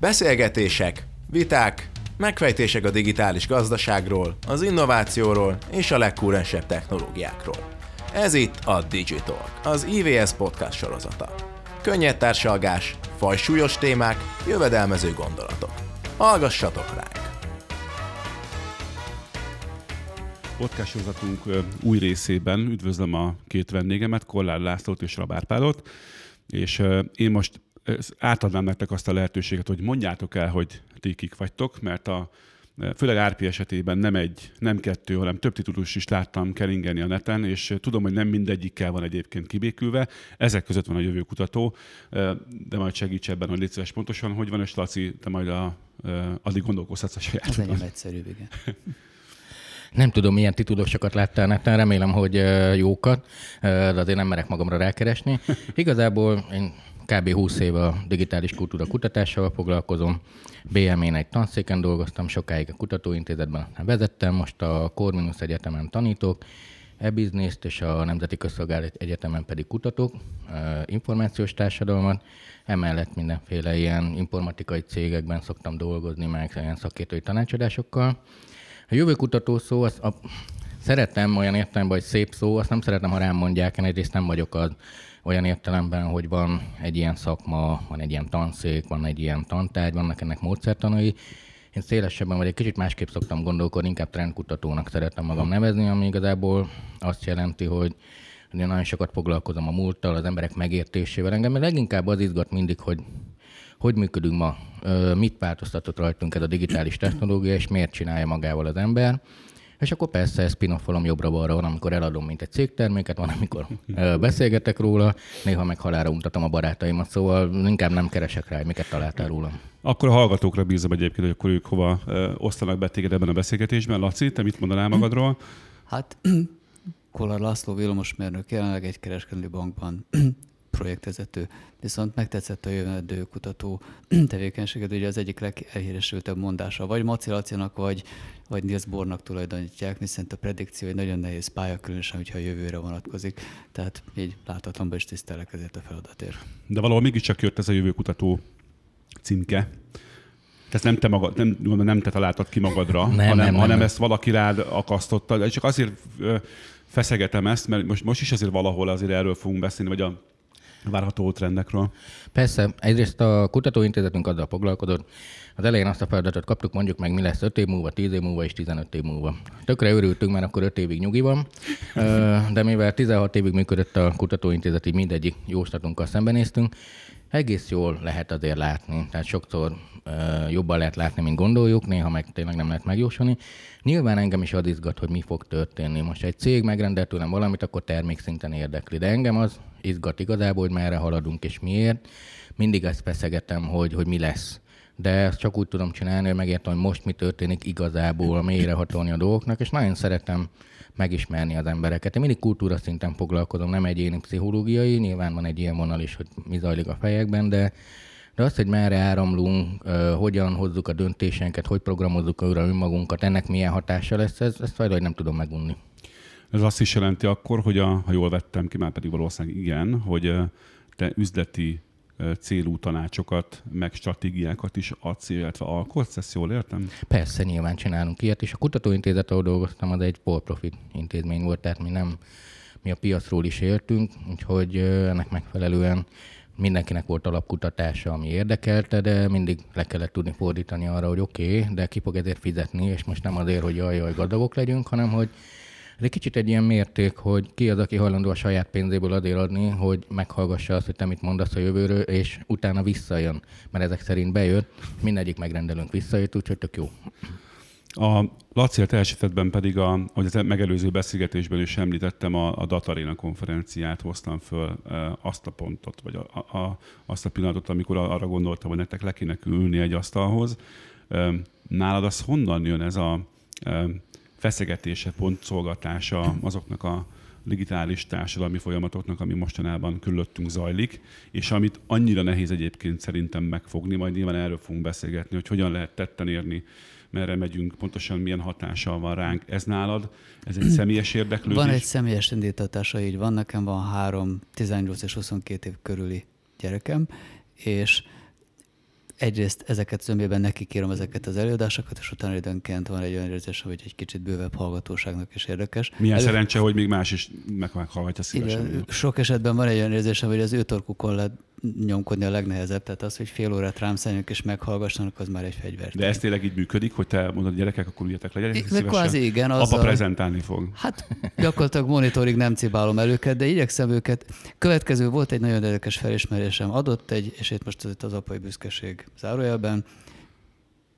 Beszélgetések, viták, megfejtések a digitális gazdaságról, az innovációról és a legkúrensebb technológiákról. Ez itt a Digital, az IVS podcast sorozata. Könnyed társalgás, fajsúlyos témák, jövedelmező gondolatok. Hallgassatok ránk! Podcast sorozatunk új részében üdvözlöm a két vendégemet, Kollár Lászlót és Rabár Pálot, és én most átadnám nektek azt a lehetőséget, hogy mondjátok el, hogy ti kik vagytok, mert a főleg RP esetében nem egy, nem kettő, hanem több titulus is láttam keringeni a neten, és tudom, hogy nem mindegyikkel van egyébként kibékülve. Ezek között van a jövőkutató, de majd segíts ebben, hogy légy pontosan, hogy van, és Laci, te majd a, addig gondolkozhatsz a saját. Ez nagyon egyszerű, igen. Nem tudom, milyen titulosokat láttál neten, remélem, hogy jókat, de azért nem merek magamra rákeresni. Igazából én kb. 20 éve a digitális kultúra kutatással foglalkozom. BME-n egy tanszéken dolgoztam, sokáig a kutatóintézetben vezettem, most a Corvinus Egyetemen tanítok, e-bizniszt, és a Nemzeti Közszolgálat Egyetemen pedig kutatok információs társadalmat. Emellett mindenféle ilyen informatikai cégekben szoktam dolgozni, meg ilyen szakértői tanácsadásokkal. A jövőkutató szó, az a, szeretem olyan értelemben, hogy szép szó, azt nem szeretem, ha rám mondják, én egyrészt nem vagyok az olyan értelemben, hogy van egy ilyen szakma, van egy ilyen tanszék, van egy ilyen tantárgy, vannak ennek módszertanai. Én szélesebben vagy egy kicsit másképp szoktam gondolkodni, inkább trendkutatónak szeretem magam nevezni, ami igazából azt jelenti, hogy én nagyon sokat foglalkozom a múlttal, az emberek megértésével. Engem leginkább az izgat mindig, hogy hogy működünk ma, mit változtatott rajtunk ez a digitális technológia, és miért csinálja magával az ember. És akkor persze spin-offolom jobbra-balra, van, amikor eladom, mint egy cégterméket, van, amikor beszélgetek róla, néha meg halára untatom a barátaimat, szóval inkább nem keresek rá, hogy miket találtál rólam. Akkor a hallgatókra bízom egyébként, hogy akkor ők hova osztanak be téged ebben a beszélgetésben. Laci, te mit mondanál magadról? Hát Kolar László villamosmérnök jelenleg egy kereskedő bankban projektvezető, viszont megtetszett a jövendő kutató tevékenységet, ugye az egyik legelhíresültebb mondása, vagy Maci Lacinak, vagy, vagy Niels Bornak tulajdonítják, hiszen a predikció egy nagyon nehéz pálya, különösen, hogyha a jövőre vonatkozik, tehát így láthatomban is tisztelek ezért a feladatért. De valahol mégiscsak jött ez a jövőkutató címke, ezt nem te, magad, nem, nem te találtad ki magadra, nem, hanem, nem, hanem nem. ezt valaki rád akasztotta. Csak azért feszegetem ezt, mert most, most is azért valahol azért erről fogunk beszélni, vagy a várható trendekről? Persze, egyrészt a kutatóintézetünk azzal foglalkozott, az elején azt a feladatot kaptuk, mondjuk meg mi lesz 5 év múlva, 10 év múlva és 15 év múlva. Tökre örültünk, mert akkor 5 évig nyugi van, de mivel 16 évig működött a kutatóintézet, így mindegyik jóslatunkkal szembenéztünk, egész jól lehet azért látni. Tehát sokszor jobban lehet látni, mint gondoljuk, néha meg tényleg nem lehet megjósolni. Nyilván engem is ad izgat, hogy mi fog történni. Most egy cég megrendel tőlem valamit, akkor termékszinten érdekli. De engem az izgat igazából, hogy merre haladunk és miért. Mindig ezt feszegetem, hogy, hogy mi lesz. De ezt csak úgy tudom csinálni, hogy megértem, hogy most mi történik igazából, mélyre hatolni a dolgoknak, és nagyon szeretem megismerni az embereket. Én mindig kultúra szinten foglalkozom, nem egyéni pszichológiai, nyilván van egy ilyen vonal is, hogy mi zajlik a fejekben, de de azt, hogy merre áramlunk, hogyan hozzuk a döntéseinket, hogy programozzuk újra önmagunkat, ennek milyen hatása lesz, ez, ezt valahogy nem tudom megunni. Ez azt is jelenti akkor, hogy a, ha jól vettem ki, már pedig valószínűleg igen, hogy te üzleti célú tanácsokat, meg stratégiákat is adsz, illetve alkotsz, ezt jól értem? Persze, nyilván csinálunk ilyet, és a kutatóintézet, ahol dolgoztam, az egy for-profit intézmény volt, tehát mi nem, mi a piacról is éltünk, úgyhogy ennek megfelelően mindenkinek volt alapkutatása, ami érdekelte, de mindig le kellett tudni fordítani arra, hogy oké, okay, de ki fog ezért fizetni, és most nem azért, hogy jaj, jaj, gazdagok legyünk, hanem hogy ez egy kicsit egy ilyen mérték, hogy ki az, aki hajlandó a saját pénzéből azért adni, hogy meghallgassa azt, hogy te mit mondasz a jövőről, és utána visszajön. Mert ezek szerint bejött, mindegyik megrendelünk visszajött, úgyhogy tök jó. A Laci esetben pedig, a, hogy az megelőző beszélgetésben is említettem, a, a Datarena konferenciát hoztam föl e, azt a pontot, vagy a, a, azt a pillanatot, amikor arra gondoltam, hogy nektek le kéne ülni egy asztalhoz. E, nálad az honnan jön ez a feszegetése, pontszolgatása azoknak a digitális társadalmi folyamatoknak, ami mostanában körülöttünk zajlik, és amit annyira nehéz egyébként szerintem megfogni, majd nyilván erről fogunk beszélgetni, hogy hogyan lehet tetten érni merre megyünk, pontosan milyen hatással van ránk. Ez nálad? Ez egy személyes érdeklődés? Van egy személyes indítatása, így van. Nekem van három, 18 és 22 év körüli gyerekem, és egyrészt ezeket zömében nekikírom ezeket az előadásokat, és utána időnként van egy olyan érzés, hogy egy kicsit bővebb hallgatóságnak is érdekes. Milyen Elő... szerencse, hogy még más is meghallgatja szívesen. Igen, sok esetben van egy olyan érzésem, hogy az ő torkukon lehet nyomkodni a legnehezebb, tehát az, hogy fél órát rám szálljanak és meghallgassanak, az már egy fegyver. De ez tényleg így működik, hogy te mondod, gyerekek, akkor üljetek le, gyerekek, szívesen. Kvázi igen. Azzal, Apa prezentálni fog. Hát gyakorlatilag monitorig nem cibálom el őket, de igyekszem őket. Következő volt egy nagyon érdekes felismerésem. Adott egy, és itt most az apai büszkeség zárójelben,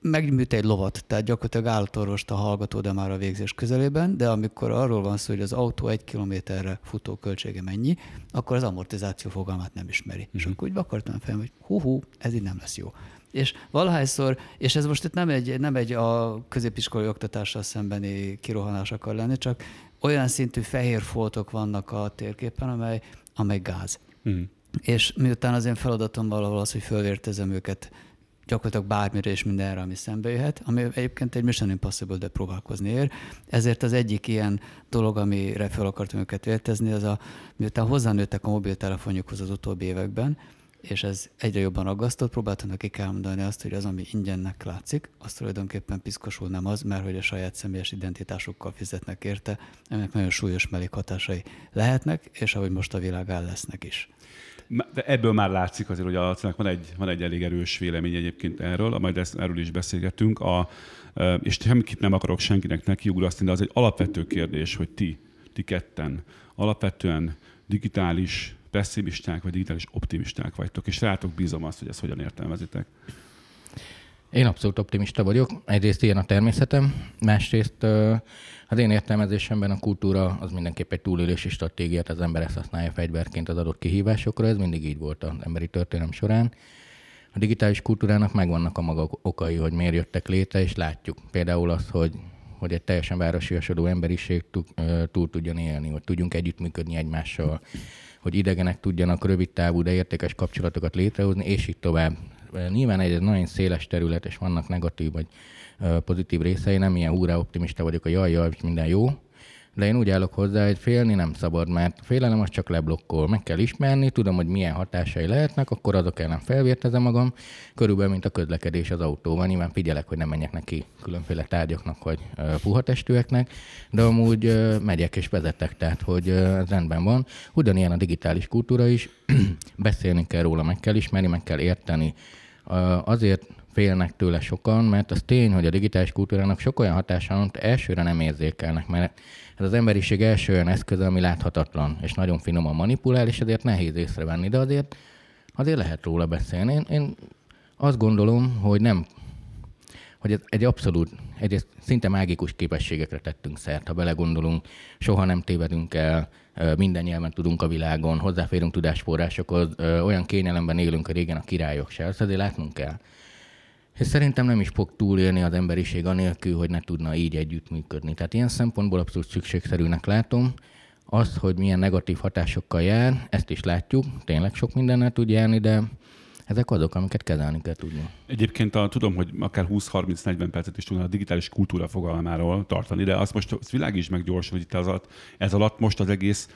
megműt egy lovat, tehát gyakorlatilag állatorvost a hallgató, de már a végzés közelében, de amikor arról van szó, hogy az autó egy kilométerre futó költsége mennyi, akkor az amortizáció fogalmát nem ismeri. Mm-hmm. És mhm. akkor úgy akartam fel, hogy hú, ez így nem lesz jó. És valahányszor, és ez most itt nem egy, nem egy a középiskolai oktatással szembeni kirohanás akar lenni, csak olyan szintű fehér foltok vannak a térképen, amely, amely gáz. Mm. És miután az én feladatom valahol az, hogy fölvértezem őket gyakorlatilag bármire és mindenre, ami szembe jöhet, ami egyébként egy Mission Impossible, de próbálkozni ér. Ezért az egyik ilyen dolog, amire fel akartam őket vértezni, az a, miután hozzánőttek a mobiltelefonjukhoz az utóbbi években, és ez egyre jobban aggasztott, próbáltam nekik elmondani azt, hogy az, ami ingyennek látszik, az tulajdonképpen piszkosul nem az, mert hogy a saját személyes identitásukkal fizetnek érte, ennek nagyon súlyos mellékhatásai lehetnek, és ahogy most a világ áll lesznek is. De ebből már látszik azért, hogy a Lacinak van egy, van egy elég erős vélemény egyébként erről, majd ezt, erről is beszélgetünk, a, és semmit nem akarok senkinek nekiugrasztani, de az egy alapvető kérdés, hogy ti, ti ketten alapvetően digitális pessimisták vagy digitális optimisták vagytok, és rátok bízom azt, hogy ezt hogyan értelmezitek. Én abszolút optimista vagyok. Egyrészt ilyen a természetem, másrészt az én értelmezésemben a kultúra az mindenképp egy túlélési stratégiát, az ember ezt használja fegyverként az adott kihívásokra, ez mindig így volt az emberi történelem során. A digitális kultúrának megvannak a maga okai, hogy miért jöttek létre, és látjuk például azt, hogy hogy egy teljesen városiasodó emberiség túl tudjon élni, hogy tudjunk együttműködni egymással, hogy idegenek tudjanak rövid távú, de értékes kapcsolatokat létrehozni, és így tovább. Nyilván egy nagyon széles terület, és vannak negatív vagy pozitív részei, nem ilyen úrá optimista vagyok, a jaj, jaj, minden jó, de én úgy állok hozzá, hogy félni nem szabad, mert a félelem az csak leblokkol. Meg kell ismerni, tudom, hogy milyen hatásai lehetnek, akkor azok ellen felvértezem magam, körülbelül, mint a közlekedés az autóban. Nyilván figyelek, hogy nem menjek neki különféle tárgyaknak vagy puha testűeknek, de amúgy megyek és vezetek, tehát hogy ez rendben van. Ugyanilyen a digitális kultúra is, beszélni kell róla, meg kell ismerni, meg kell érteni. Azért félnek tőle sokan, mert az tény, hogy a digitális kultúrának sok olyan hatása van, hogy elsőre nem érzékelnek, mert ez az emberiség első olyan eszköz, ami láthatatlan, és nagyon finoman manipulál, és ezért nehéz észrevenni, de azért, azért lehet róla beszélni. Én, én azt gondolom, hogy nem hogy ez egy abszolút, egy szinte mágikus képességekre tettünk szert, ha belegondolunk, soha nem tévedünk el, minden nyelven tudunk a világon, hozzáférünk tudásforrásokhoz, olyan kényelemben élünk a régen a királyok se, ezt azért látnunk kell. És szerintem nem is fog túlélni az emberiség anélkül, hogy ne tudna így együttműködni. Tehát ilyen szempontból abszolút szükségszerűnek látom. Az, hogy milyen negatív hatásokkal jár, ezt is látjuk, tényleg sok mindennel tud járni, de ezek azok, amiket kezelni kell tudni. Egyébként a, tudom, hogy akár 20-30-40 percet is tudna a digitális kultúra fogalmáról tartani, de azt most az világ is meggyorsul, hogy itt az alatt, ez alatt most az egész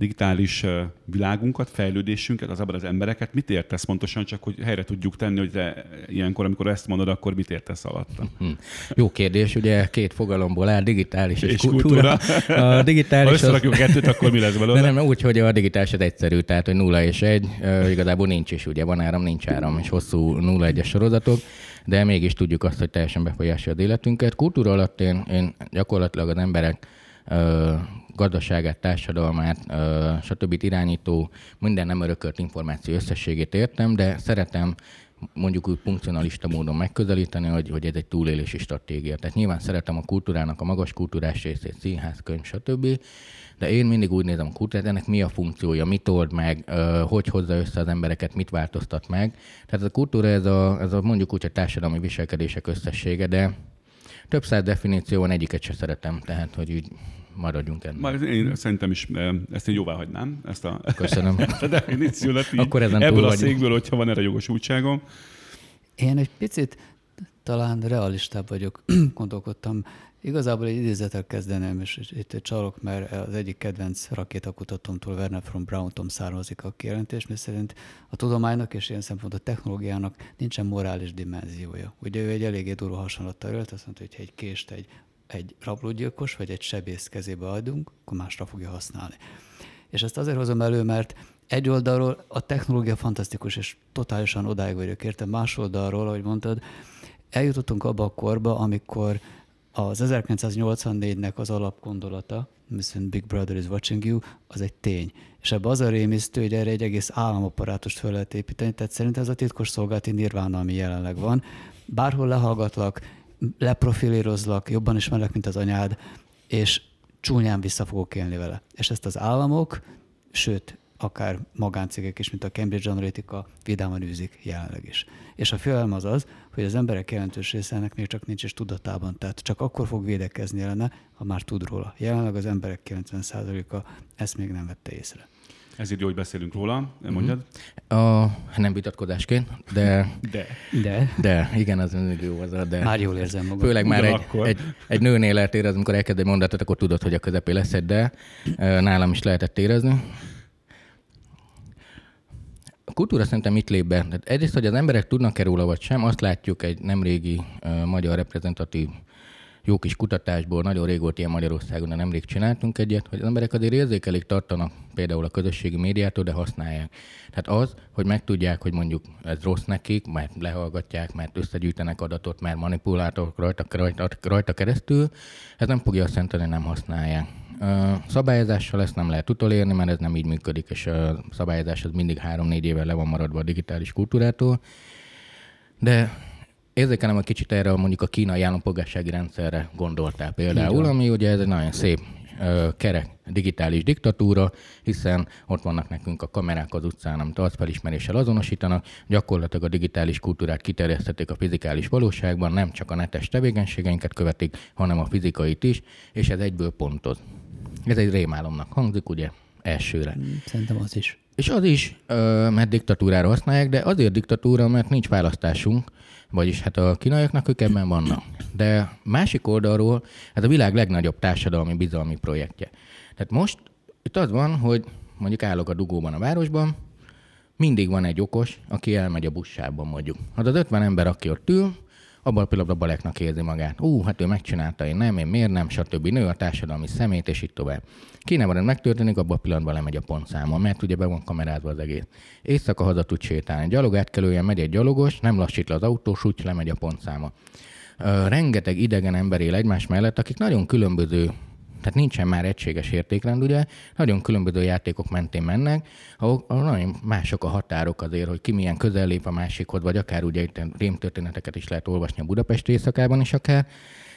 digitális világunkat, fejlődésünket, az abban az embereket. Mit értesz pontosan, csak hogy helyre tudjuk tenni, hogy te ilyenkor, amikor ezt mondod, akkor mit értesz alatta? Hm. Jó kérdés, ugye két fogalomból áll, digitális és, és kultúra. kultúra. A digitális ha az... kettőt, akkor mi lesz belőle? De nem, úgy, hogy a digitális az egyszerű, tehát hogy nulla és egy, igazából nincs is, ugye van áram, nincs áram, és hosszú nulla egyes sorozatok, de mégis tudjuk azt, hogy teljesen befolyásolja az életünket. Kultúra alatt én, én gyakorlatilag az emberek gazdaságát, társadalmát, stb. irányító, minden nem örökölt információ összességét értem, de szeretem mondjuk úgy funkcionalista módon megközelíteni, hogy, hogy ez egy túlélési stratégia. Tehát nyilván szeretem a kultúrának a magas kultúrás részét, színház, könyv, stb. De én mindig úgy nézem a kultúrát, ennek mi a funkciója, mit old meg, hogy hozza össze az embereket, mit változtat meg. Tehát a kultúra ez a, ez a mondjuk úgy a társadalmi viselkedések összessége, de több száz definíció van, egyiket se szeretem, tehát hogy úgy maradjunk ennél. Már én szerintem is ezt én jóvá hagynám, ezt a, Köszönöm. ezt a definíciót Akkor ezen ebből a székből, hogyha van erre jogosultságom. Én egy picit talán realistább vagyok, gondolkodtam Igazából egy idézetek kezdenem, és itt csalok, mert az egyik kedvenc rakétakutatómtól, Werner von Braun-tól származik a kijelentés, mi szerint a tudománynak és ilyen szempontból a technológiának nincsen morális dimenziója. Ugye ő egy eléggé durva hasonlattal ölt, azt mondta, hogy egy kést egy, egy rablógyilkos vagy egy sebész kezébe adunk, akkor másra fogja használni. És ezt azért hozom elő, mert egy oldalról a technológia fantasztikus, és totálisan odáig vagyok érte. Más oldalról, ahogy mondtad, eljutottunk abba a korba, amikor az 1984-nek az alapgondolata, viszont Big Brother is watching you, az egy tény. És ebbe az a rémisztő, hogy erre egy egész államaparátust fel lehet építeni, tehát szerintem ez a titkos szolgálati nirvána, ami jelenleg van. Bárhol lehallgatlak, leprofilírozlak, jobban ismerlek, mint az anyád, és csúnyán vissza fogok élni vele. És ezt az államok, sőt, akár magáncégek is, mint a Cambridge Analytica vidáman űzik jelenleg is. És a félelem az az, hogy az emberek jelentős része ennek még csak nincs is tudatában. Tehát csak akkor fog védekezni ellene, ha már tud róla. Jelenleg az emberek 90%-a ezt még nem vette észre. Ezért jó, hogy beszélünk róla, mondjad. A, nem vitatkozásként, de... De. De. De, igen, az mindig jó az a de. Már jól érzem magam. Főleg már egy, egy, egy nőnél lehet érezni, amikor elkezd egy mondatot, akkor tudod, hogy a közepé lesz egy de. Nálam is lehetett érezni. A kultúra szerintem mit lép be? Tehát egyrészt, hogy az emberek tudnak-e róla vagy sem, azt látjuk egy nemrégi uh, magyar reprezentatív jó kis kutatásból, nagyon rég volt ilyen Magyarországon, de nemrég csináltunk egyet, hogy az emberek azért érzékelik, tartanak például a közösségi médiától, de használják. Tehát az, hogy megtudják, hogy mondjuk ez rossz nekik, mert lehallgatják, mert összegyűjtenek adatot, mert manipuláltak rajta, rajta, rajta keresztül, ez nem fogja azt jelenteni, nem használják. Szabályozással ezt nem lehet utolérni, mert ez nem így működik, és a szabályozás az mindig három-négy éve le van maradva a digitális kultúrától. De érzékelem egy kicsit erre mondjuk a kínai állampolgársági rendszerre gondoltál például, ami ugye ez egy nagyon szép kerek digitális diktatúra, hiszen ott vannak nekünk a kamerák az utcán, amit arcfelismeréssel azonosítanak, gyakorlatilag a digitális kultúrát kiterjesztették a fizikális valóságban, nem csak a netes tevékenységeinket követik, hanem a fizikait is, és ez egyből pontoz. Ez egy rémálomnak hangzik, ugye, elsőre. Szerintem az is. És az is, mert diktatúrára használják, de azért diktatúra, mert nincs választásunk, vagyis hát a kínaiaknak ők ebben vannak. De másik oldalról, ez a világ legnagyobb társadalmi bizalmi projektje. Tehát most itt az van, hogy mondjuk állok a dugóban a városban, mindig van egy okos, aki elmegy a buszsában mondjuk. Az az 50 ember, aki ott ül, abban a pillanatban baleknak érzi magát. Ú, hát ő megcsinálta, én nem, én miért nem, stb. Nő a társadalmi szemét, és így tovább. Kínában ez megtörténik, abban a pillanatban lemegy a pontszáma, mert ugye be van kamerázva az egész. Éjszaka haza tud sétálni. Gyalog átkelően megy egy gyalogos, nem lassít le az autós, úgy lemegy a pontszáma. Rengeteg idegen ember él egymás mellett, akik nagyon különböző tehát nincsen már egységes értékrend, ugye, nagyon különböző játékok mentén mennek, ahol, ahol nagyon mások a határok azért, hogy ki milyen közel lép a másikhoz, vagy akár ugye itt rémtörténeteket is lehet olvasni a Budapest éjszakában is akár.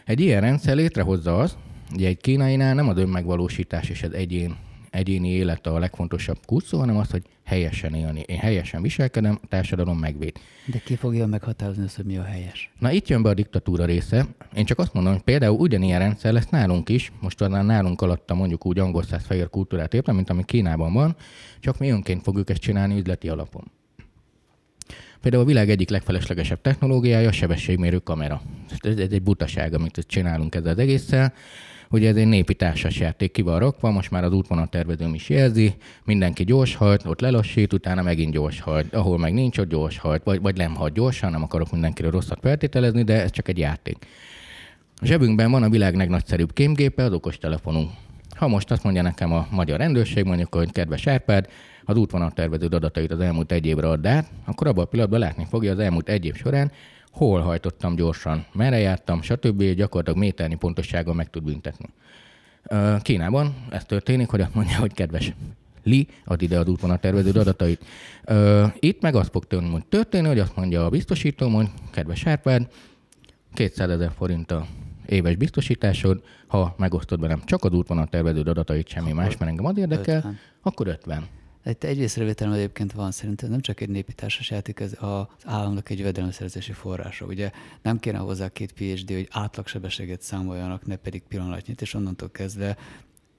Egy ilyen rendszer létrehozza az, ugye egy kínainál nem az önmegvalósítás és az egyén, egyéni élet a legfontosabb kurszó, hanem az, hogy helyesen élni. Én helyesen viselkedem, a társadalom megvéd. De ki fogja meghatározni azt, hogy mi a helyes? Na itt jön be a diktatúra része. Én csak azt mondom, hogy például ugyanilyen rendszer lesz nálunk is, most talán nálunk alatta mondjuk úgy angol száz fehér kultúrát értem, mint ami Kínában van, csak mi önként fogjuk ezt csinálni üzleti alapon. Például a világ egyik legfeleslegesebb technológiája a sebességmérő kamera. Ez, ez egy butaság, amit csinálunk ezzel az egésszel. Ugye ez egy népi társas játék, ki van rakva, most már az útvonal tervezőm is jelzi, mindenki gyors hajt, ott lelassít, utána megint gyors hajt, ahol meg nincs, ott gyors hajt, vagy, vagy nem hagy gyorsan, nem akarok mindenkiről rosszat feltételezni, de ez csak egy játék. A zsebünkben van a világ legnagyszerűbb kémgépe, az okostelefonunk. Ha most azt mondja nekem a magyar rendőrség, mondjuk, hogy kedves Árpád, az útvonaltervező adatait az elmúlt egy évre add át, akkor abban a pillanatban látni fogja az elmúlt egy év során, hol hajtottam gyorsan, merre jártam, stb. gyakorlatilag méternyi pontossággal meg tud büntetni. Kínában ez történik, hogy azt mondja, hogy kedves Li, add ide az útvonaltervező adatait. Itt meg az fog történni, hogy azt mondja a biztosító, hogy kedves Árpád, 200 ezer forint a éves biztosításod, ha megosztod velem csak az útvonaltervező adatait, semmi más, mert engem az érdekel, 50. akkor 50. Egy, egy észrevételem egyébként van, szerintem nem csak egy népi társas játék, ez az államnak egy jövedelemszerzési forrása. Ugye nem kéne hozzá két PhD, hogy átlagsebességet számoljanak, ne pedig pillanatnyit, és onnantól kezdve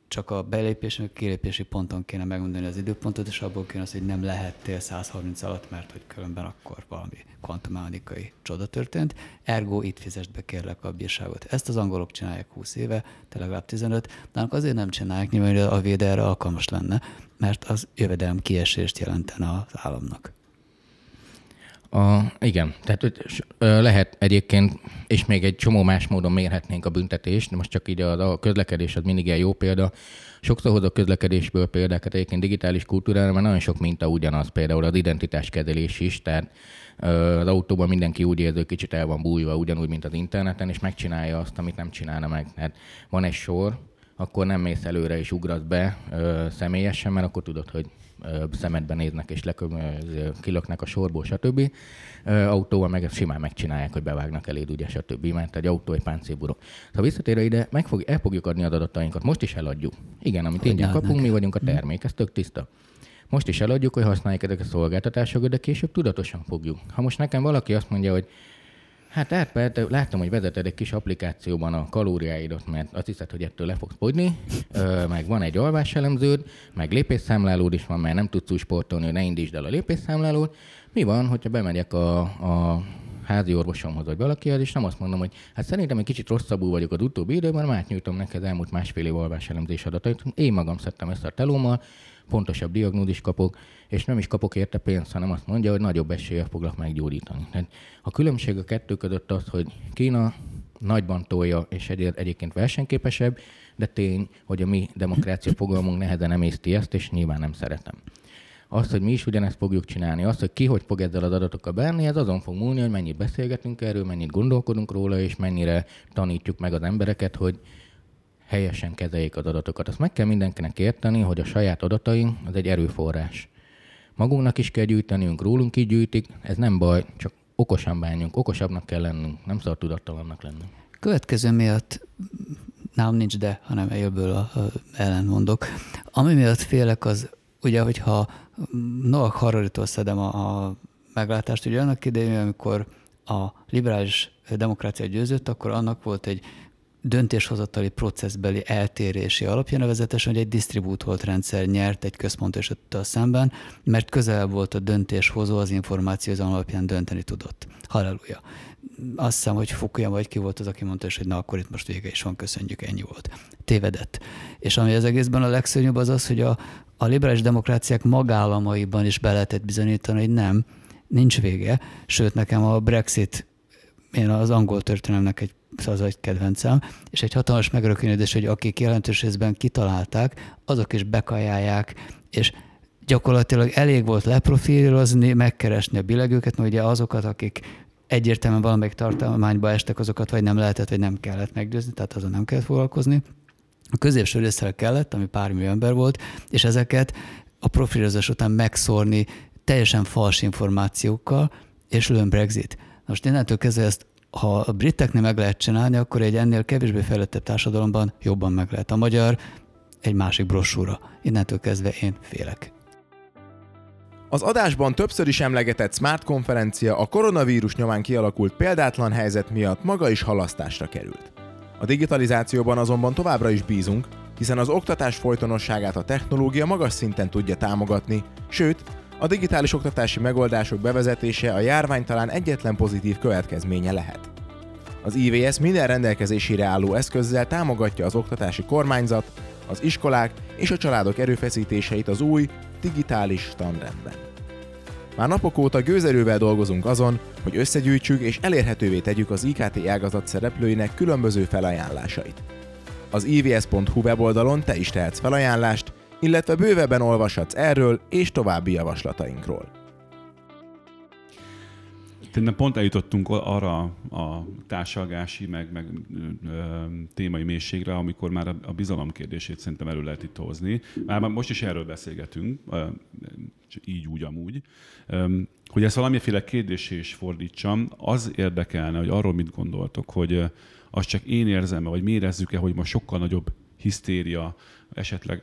csak a belépés, meg kilépési ponton kéne megmondani az időpontot, és abból kéne az, hogy nem lehettél 130 alatt, mert hogy különben akkor valami kvantummechanikai csoda történt. Ergo itt fizest be kérlek a bírságot. Ezt az angolok csinálják 20 éve, te legalább 15, nálunk azért nem csinálják, nyilván a véd erre alkalmas lenne, mert az jövedelem kiesést jelentene az államnak. A, igen, tehát lehet egyébként, és még egy csomó más módon mérhetnénk a büntetést, de most csak így a, a közlekedés az mindig egy jó példa. Sokszor hozok közlekedésből példákat egyébként digitális kultúrára, mert nagyon sok minta ugyanaz, például az identitáskezelés is, tehát az autóban mindenki úgy érzi, hogy kicsit el van bújva, ugyanúgy, mint az interneten, és megcsinálja azt, amit nem csinálna meg. Tehát van egy sor, akkor nem mész előre és ugrasz be ö, személyesen, mert akkor tudod, hogy szemedbe néznek és kilöknek a sorból, stb. Autóval meg simán megcsinálják, hogy bevágnak eléd, ugye, stb. Mert egy autó egy páncélburok. Szóval visszatérve ide, meg fog, el fogjuk adni az adatainkat. Most is eladjuk. Igen, amit ingyen kapunk, mi vagyunk a hm. termék, ez tök tiszta. Most is eladjuk, hogy használjuk ezeket a szolgáltatásokat, de később tudatosan fogjuk. Ha most nekem valaki azt mondja, hogy Hát átpert, láttam, hogy vezeted egy kis applikációban a kalóriáidat, mert azt hiszed, hogy ettől le fogsz fogyni, meg van egy alváselemződ, meg lépésszámlálód is van, mert nem tudsz úgy sportolni, ne indítsd el a lépésszámlálót. Mi van, hogyha bemegyek a, a házi orvosomhoz, vagy valakihez, és nem azt mondom, hogy hát szerintem egy kicsit rosszabbul vagyok az utóbbi időben, már átnyújtom neked elmúlt másfél év alváselemzés adatait. Én magam szedtem ezt a telómmal, pontosabb diagnózis kapok, és nem is kapok érte pénzt, hanem azt mondja, hogy nagyobb eséllyel foglak meggyógyítani. Tehát a különbség a kettő között az, hogy Kína nagyban tolja, és egy, egyébként versenyképesebb, de tény, hogy a mi demokrácia fogalmunk nehezen emészti ezt, és nyilván nem szeretem. Azt, hogy mi is ugyanezt fogjuk csinálni, azt, hogy ki hogy fog ezzel az adatokkal benni, ez azon fog múlni, hogy mennyit beszélgetünk erről, mennyit gondolkodunk róla, és mennyire tanítjuk meg az embereket, hogy helyesen kezeljék az adatokat. Azt meg kell mindenkinek érteni, hogy a saját adataink az egy erőforrás. Magunknak is kell gyűjtenünk, rólunk így gyűjtik, ez nem baj, csak okosan bánjunk, okosabbnak kell lennünk, nem szabad tudattalannak lenni. Következő miatt nálam nincs de, hanem ebből a, a ellen mondok. Ami miatt félek az, ugye, hogyha Noah Hararitól szedem a, a meglátást, ugye annak idején, amikor a liberális demokrácia győzött, akkor annak volt egy döntéshozatali processbeli eltérési alapja, nevezetesen, hogy egy disztribútolt rendszer nyert egy központosítottal szemben, mert közel volt a döntéshozó az információ az alapján dönteni tudott. Halleluja. Azt hiszem, hogy Fukuyama vagy ki volt az, aki mondta, hogy na akkor itt most vége is van, köszönjük, ennyi volt. Tévedett. És ami az egészben a legszörnyűbb az az, hogy a, a liberális demokráciák magállamaiban is be lehetett bizonyítani, hogy nem, nincs vége. Sőt, nekem a Brexit, én az angol történelemnek egy az kedvencem, és egy hatalmas megrökönyödés, hogy akik jelentős részben kitalálták, azok is bekajálják, és gyakorlatilag elég volt leprofírozni, megkeresni a billegőket, mert ugye azokat, akik egyértelműen valamelyik tartalmányba estek, azokat vagy nem lehetett, vagy nem kellett meggyőzni, tehát azon nem kellett foglalkozni. A középső részsel kellett, ami pár millió ember volt, és ezeket a profilozás után megszórni teljesen fals információkkal, és lőn Brexit. Most innentől kezdve ezt ha a briteknél meg lehet csinálni, akkor egy ennél kevésbé fejlettebb társadalomban jobban meg lehet. A magyar egy másik brossúra. Innentől kezdve én félek. Az adásban többször is emlegetett Smart konferencia a koronavírus nyomán kialakult példátlan helyzet miatt maga is halasztásra került. A digitalizációban azonban továbbra is bízunk, hiszen az oktatás folytonosságát a technológia magas szinten tudja támogatni, sőt, a digitális oktatási megoldások bevezetése a járvány talán egyetlen pozitív következménye lehet. Az IVS minden rendelkezésére álló eszközzel támogatja az oktatási kormányzat, az iskolák és a családok erőfeszítéseit az új, digitális tanrendben. Már napok óta gőzerővel dolgozunk azon, hogy összegyűjtsük és elérhetővé tegyük az IKT ágazat szereplőinek különböző felajánlásait. Az ivs.hu weboldalon te is tehetsz felajánlást, illetve bővebben olvashatsz erről és további javaslatainkról. Tényleg pont eljutottunk arra a társalgási, meg, meg ö, témai mélységre, amikor már a, a bizalom kérdését szerintem elő lehet itt hozni. Már most is erről beszélgetünk, ö, így úgy amúgy. Ö, hogy ezt valamiféle kérdésé is fordítsam, az érdekelne, hogy arról mit gondoltok, hogy azt csak én érzem vagy mi érezzük-e, hogy ma sokkal nagyobb hisztéria, esetleg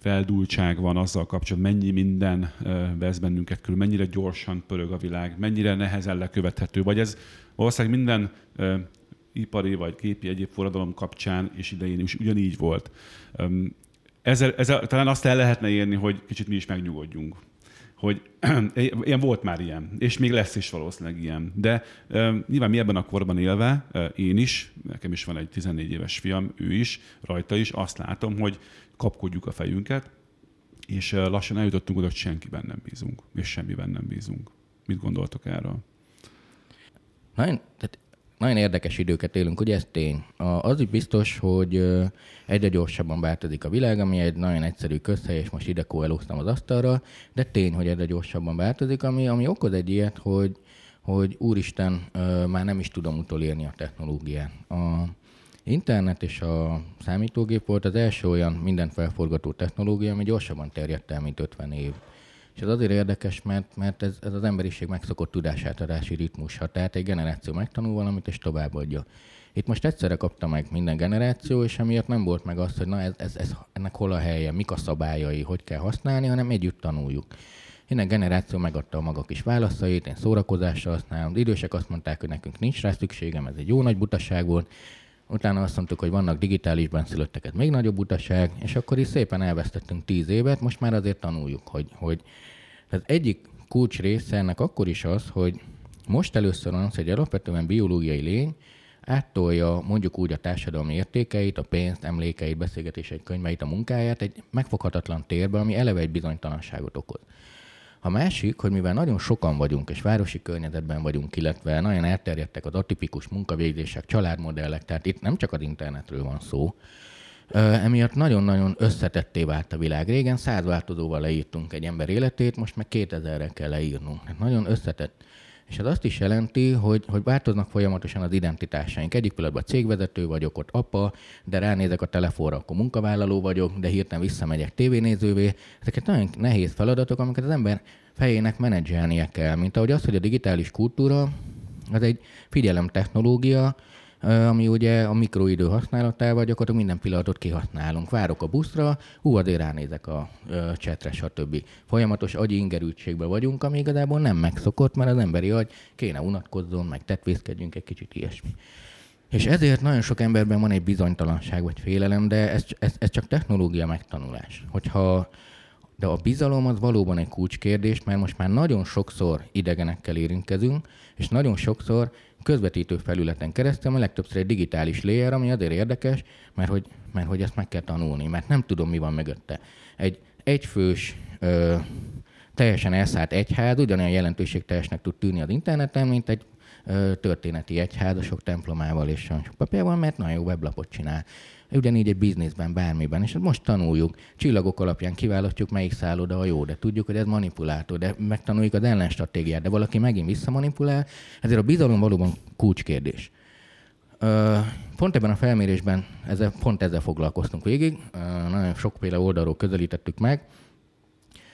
feldultság van azzal kapcsolatban, mennyi minden vesz bennünket körül, mennyire gyorsan pörög a világ, mennyire nehezen lekövethető, vagy ez valószínűleg minden ipari vagy képi egyéb forradalom kapcsán, és idején is ugyanígy volt. Ezzel, ezzel talán azt el lehetne érni, hogy kicsit mi is megnyugodjunk hogy ilyen volt már ilyen, és még lesz is valószínűleg ilyen. De e, nyilván mi ebben a korban élve, e, én is, nekem is van egy 14 éves fiam, ő is, rajta is, azt látom, hogy kapkodjuk a fejünket, és e, lassan eljutottunk oda, hogy senkiben nem bízunk, és semmiben nem bízunk. Mit gondoltok erről? Nagyon, tehát nagyon érdekes időket élünk, ugye ez tény. Az is biztos, hogy egyre gyorsabban változik a világ, ami egy nagyon egyszerű közhely, és most ide koelóztam az asztalra, de tény, hogy egyre gyorsabban változik, ami, ami okoz egy ilyet, hogy, hogy úristen, már nem is tudom utolérni a technológiát. A internet és a számítógép volt az első olyan mindent felforgató technológia, ami gyorsabban terjedt el, mint 50 év. És ez azért érdekes, mert, mert ez, ez az emberiség megszokott tudásátadási ritmusa. Tehát egy generáció megtanul valamit, és továbbadja. Itt most egyszerre kapta meg minden generáció, és emiatt nem volt meg az, hogy na ez, ez, ez, ennek hol a helye, mik a szabályai, hogy kell használni, hanem együtt tanuljuk. Minden generáció megadta a maga kis válaszait, én szórakozásra használom. Az idősek azt mondták, hogy nekünk nincs rá szükségem, ez egy jó nagy butaság volt. Utána azt mondtuk, hogy vannak digitálisban szülöttek, ez még nagyobb utaság, és akkor is szépen elvesztettünk tíz évet, most már azért tanuljuk, hogy, hogy az egyik kulcs része ennek akkor is az, hogy most először az, hogy alapvetően biológiai lény áttolja mondjuk úgy a társadalmi értékeit, a pénzt, emlékeit, beszélgetéseit, könyveit, a munkáját egy megfoghatatlan térbe, ami eleve egy bizonytalanságot okoz. A másik, hogy mivel nagyon sokan vagyunk, és városi környezetben vagyunk, illetve nagyon elterjedtek az atipikus munkavégzések, családmodellek, tehát itt nem csak az internetről van szó, emiatt nagyon-nagyon összetetté vált a világ. Régen száz változóval leírtunk egy ember életét, most meg 2000-re kell leírnunk. Hát nagyon összetett. És ez azt is jelenti, hogy, hogy változnak folyamatosan az identitásaink. Egyik pillanatban cégvezető vagyok, ott apa, de ránézek a telefonra, akkor munkavállaló vagyok, de hirtelen visszamegyek tévénézővé. Ezeket nagyon nehéz feladatok, amiket az ember fejének menedzselnie kell. Mint ahogy az, hogy a digitális kultúra, az egy figyelem technológia, ami ugye a mikroidő használatával gyakorlatilag minden pillanatot kihasználunk. Várok a buszra, ú, azért ránézek a csetre, stb. Folyamatos agyi ingerültségben vagyunk, ami igazából nem megszokott, mert az emberi agy kéne unatkozzon, meg tetvészkedjünk egy kicsit ilyesmi. És ezért nagyon sok emberben van egy bizonytalanság vagy félelem, de ez, ez, ez csak technológia megtanulás. Hogyha de a bizalom az valóban egy kulcskérdés, mert most már nagyon sokszor idegenekkel érintkezünk, és nagyon sokszor közvetítő felületen keresztül, a legtöbbször egy digitális layer, ami azért érdekes, mert hogy, mert hogy ezt meg kell tanulni, mert nem tudom, mi van mögötte. Egy egyfős, ö, teljesen elszállt egyház ugyanolyan jelentőségteljesnek tud tűnni az interneten, mint egy ö, történeti egyház a sok templomával és sok papírval, mert nagyon jó weblapot csinál ugyanígy egy bizniszben, bármiben. És most tanuljuk, csillagok alapján kiválasztjuk, melyik szálloda a jó, de tudjuk, hogy ez manipulátor, de megtanuljuk az ellenstratégiát, de valaki megint visszamanipulál, ezért a bizalom valóban kulcskérdés. Pont ebben a felmérésben ezzel, pont ezzel foglalkoztunk végig, nagyon sokféle oldalról közelítettük meg.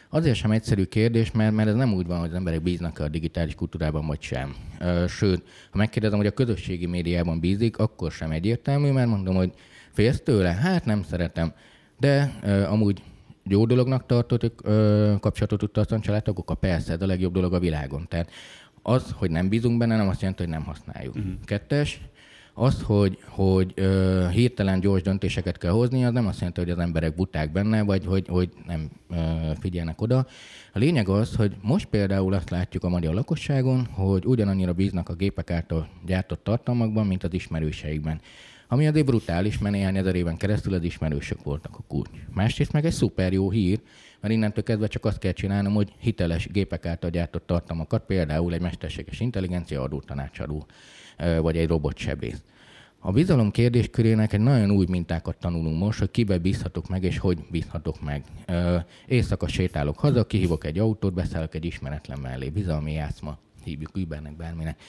Azért sem egyszerű kérdés, mert, mert ez nem úgy van, hogy az emberek bíznak a digitális kultúrában, vagy sem. Sőt, ha megkérdezem, hogy a közösségi médiában bízik, akkor sem egyértelmű, mert mondom, hogy Félsz tőle? Hát nem szeretem. De uh, amúgy jó dolognak tartott, uh, kapcsolatot tud tartani családtagokkal? Persze, ez a legjobb dolog a világon. Tehát az, hogy nem bízunk benne, nem azt jelenti, hogy nem használjuk. Uh-huh. Kettes, az, hogy, hogy uh, hirtelen gyors döntéseket kell hozni, az nem azt jelenti, hogy az emberek buták benne, vagy hogy, hogy nem uh, figyelnek oda. A lényeg az, hogy most például azt látjuk a magyar lakosságon, hogy ugyanannyira bíznak a gépek által gyártott tartalmakban, mint az ismerőseikben. Ami azért brutális, mert néhány ezer éven keresztül az ismerősök voltak a kulcs. Másrészt meg egy szuper jó hír, mert innentől kezdve csak azt kell csinálnom, hogy hiteles gépek által gyártott tartalmakat, például egy mesterséges intelligencia adó tanácsadó, vagy egy robotsebész. A bizalom kérdéskörének egy nagyon új mintákat tanulunk most, hogy kibe bízhatok meg, és hogy bízhatok meg. Éjszaka sétálok haza, kihívok egy autót, beszállok egy ismeretlen mellé. Bizalmi játszma, hívjuk Ubernek, bárminek.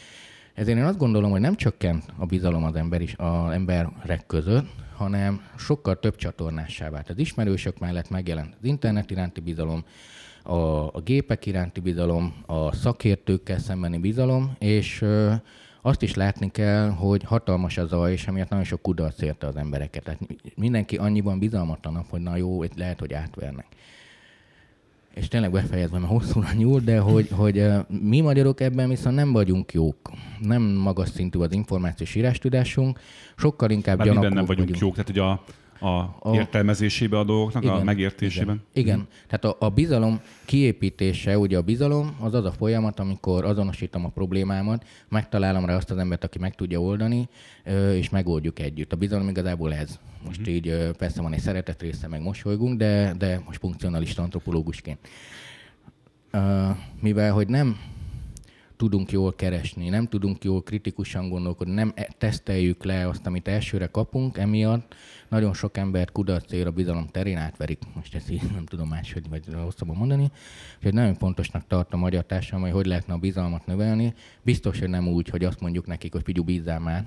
Ezért én azt gondolom, hogy nem csökkent a bizalom az ember is, az emberek között, hanem sokkal több csatornássá vált. Az ismerősök mellett megjelent az internet iránti bizalom, a, a gépek iránti bizalom, a szakértőkkel szembeni bizalom, és ö, azt is látni kell, hogy hatalmas az zaj, és emiatt nagyon sok kudarc érte az embereket. Tehát mindenki annyiban bizalmatlanabb, hogy na jó, itt lehet, hogy átvernek. És tényleg befejezve, mert hosszúra nyúl, de hogy, hogy mi magyarok ebben viszont nem vagyunk jók. Nem magas szintű az információs írástudásunk, sokkal inkább Már gyanakók nem vagyunk, vagyunk. jók, tehát hogy a, a, a értelmezésébe a dolgoknak, igen, a megértésében. Igen, igen. tehát a, a bizalom kiépítése, ugye a bizalom az az a folyamat, amikor azonosítom a problémámat, megtalálom rá azt az embert, aki meg tudja oldani, és megoldjuk együtt. A bizalom igazából ez. Most uh-huh. így persze van egy szeretet része, meg mosolygunk, de, de most funkcionalista antropológusként. Mivel, hogy nem tudunk jól keresni, nem tudunk jól kritikusan gondolkodni, nem e- teszteljük le azt, amit elsőre kapunk, emiatt nagyon sok embert kudarcér a bizalom terén átverik. Most ezt így nem tudom máshogy vagy rosszabban mondani. Úgyhogy nagyon fontosnak tartom a magyar társadalom, hogy hogy lehetne a bizalmat növelni. Biztos, hogy nem úgy, hogy azt mondjuk nekik, hogy figyú, bízzál már,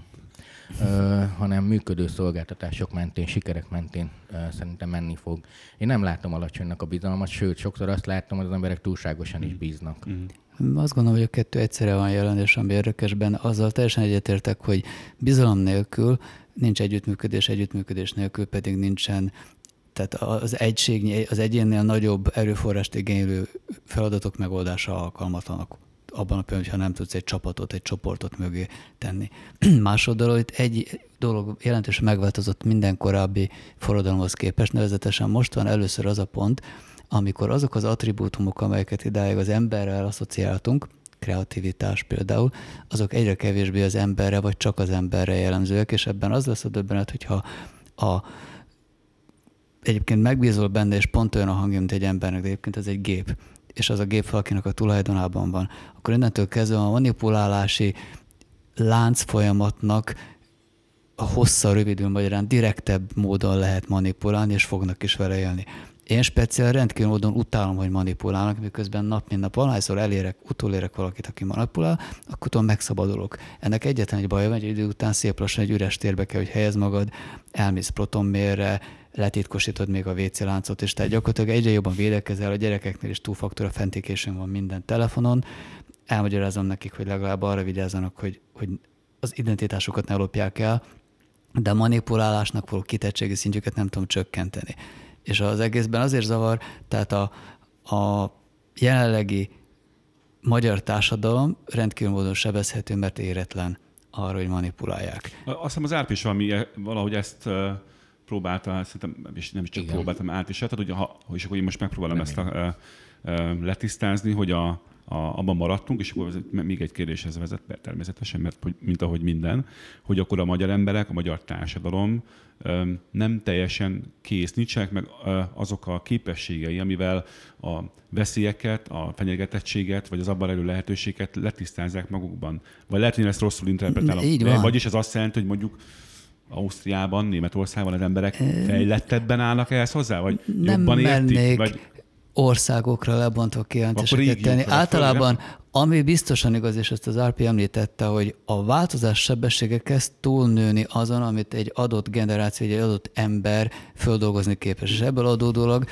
Uh, hanem működő szolgáltatások mentén, sikerek mentén uh, szerintem menni fog. Én nem látom alacsonynak a bizalmat, sőt, sokszor azt látom, hogy az emberek túlságosan is bíznak. Mm. Azt gondolom, hogy a kettő egyszerre van jelen, és ami érdekesben, azzal teljesen egyetértek, hogy bizalom nélkül nincs együttműködés, együttműködés nélkül pedig nincsen tehát az egység, az egyénnél nagyobb erőforrást igénylő feladatok megoldása alkalmatlanak abban a pillanatban, ha nem tudsz egy csapatot, egy csoportot mögé tenni. Másodról itt egy dolog jelentősen megváltozott minden korábbi forradalomhoz képest, nevezetesen most van először az a pont, amikor azok az attribútumok, amelyeket idáig az emberrel asszociáltunk, kreativitás például, azok egyre kevésbé az emberre, vagy csak az emberre jellemzőek, és ebben az lesz a döbbenet, hogyha a, egyébként megbízol benne, és pont olyan a hangja, mint egy embernek, de egyébként ez egy gép, és az a gép valakinek a tulajdonában van, akkor innentől kezdve a manipulálási lánc folyamatnak a hossza rövidül magyarán direktebb módon lehet manipulálni, és fognak is vele élni. Én speciál rendkívül módon utálom, hogy manipulálnak, miközben nap mint nap valahányszor elérek, utolérek valakit, aki manipulál, akkor tudom megszabadulok. Ennek egyetlen egy baja van, egy idő után szép lassan egy üres térbe kell, hogy helyez magad, elmész protonmérre, letitkosítod még a WC láncot, és tehát gyakorlatilag egyre jobban védekezel, a gyerekeknél is túlfaktor authentication van minden telefonon. Elmagyarázom nekik, hogy legalább arra vigyázzanak, hogy, hogy az identitásukat ne lopják el, de a manipulálásnak való kitettségi szintjüket nem tudom csökkenteni. És az egészben azért zavar, tehát a, a jelenlegi magyar társadalom rendkívül módon sebezhető, mert éretlen arra, hogy manipulálják. Azt hiszem az Árp is valami, valahogy ezt próbálta, szerintem és nem is csak Igen. próbáltam át is, tehát hogy ha, és akkor én most megpróbálom nem ezt a, a, a, letisztázni, hogy a, a, abban maradtunk, és akkor még egy kérdéshez vezet természetesen, mert hogy, mint ahogy minden, hogy akkor a magyar emberek, a magyar társadalom nem teljesen kész, nincsenek meg azok a képességei, amivel a veszélyeket, a fenyegetettséget, vagy az abban elő lehetőséget letisztázzák magukban. Vagy lehet, hogy ezt rosszul interpretálom. Így van. Vagyis ez azt jelenti, hogy mondjuk Ausztriában, Németországban az emberek fejlettebben állnak ehhez hozzá? Vagy nem jobban értik? Vagy országokra lebontva kijelentéseket tenni. Általában, ami biztosan igaz, és ezt az RP említette, hogy a változás sebessége kezd túlnőni azon, amit egy adott generáció, egy adott ember földolgozni képes. És ebből adódólag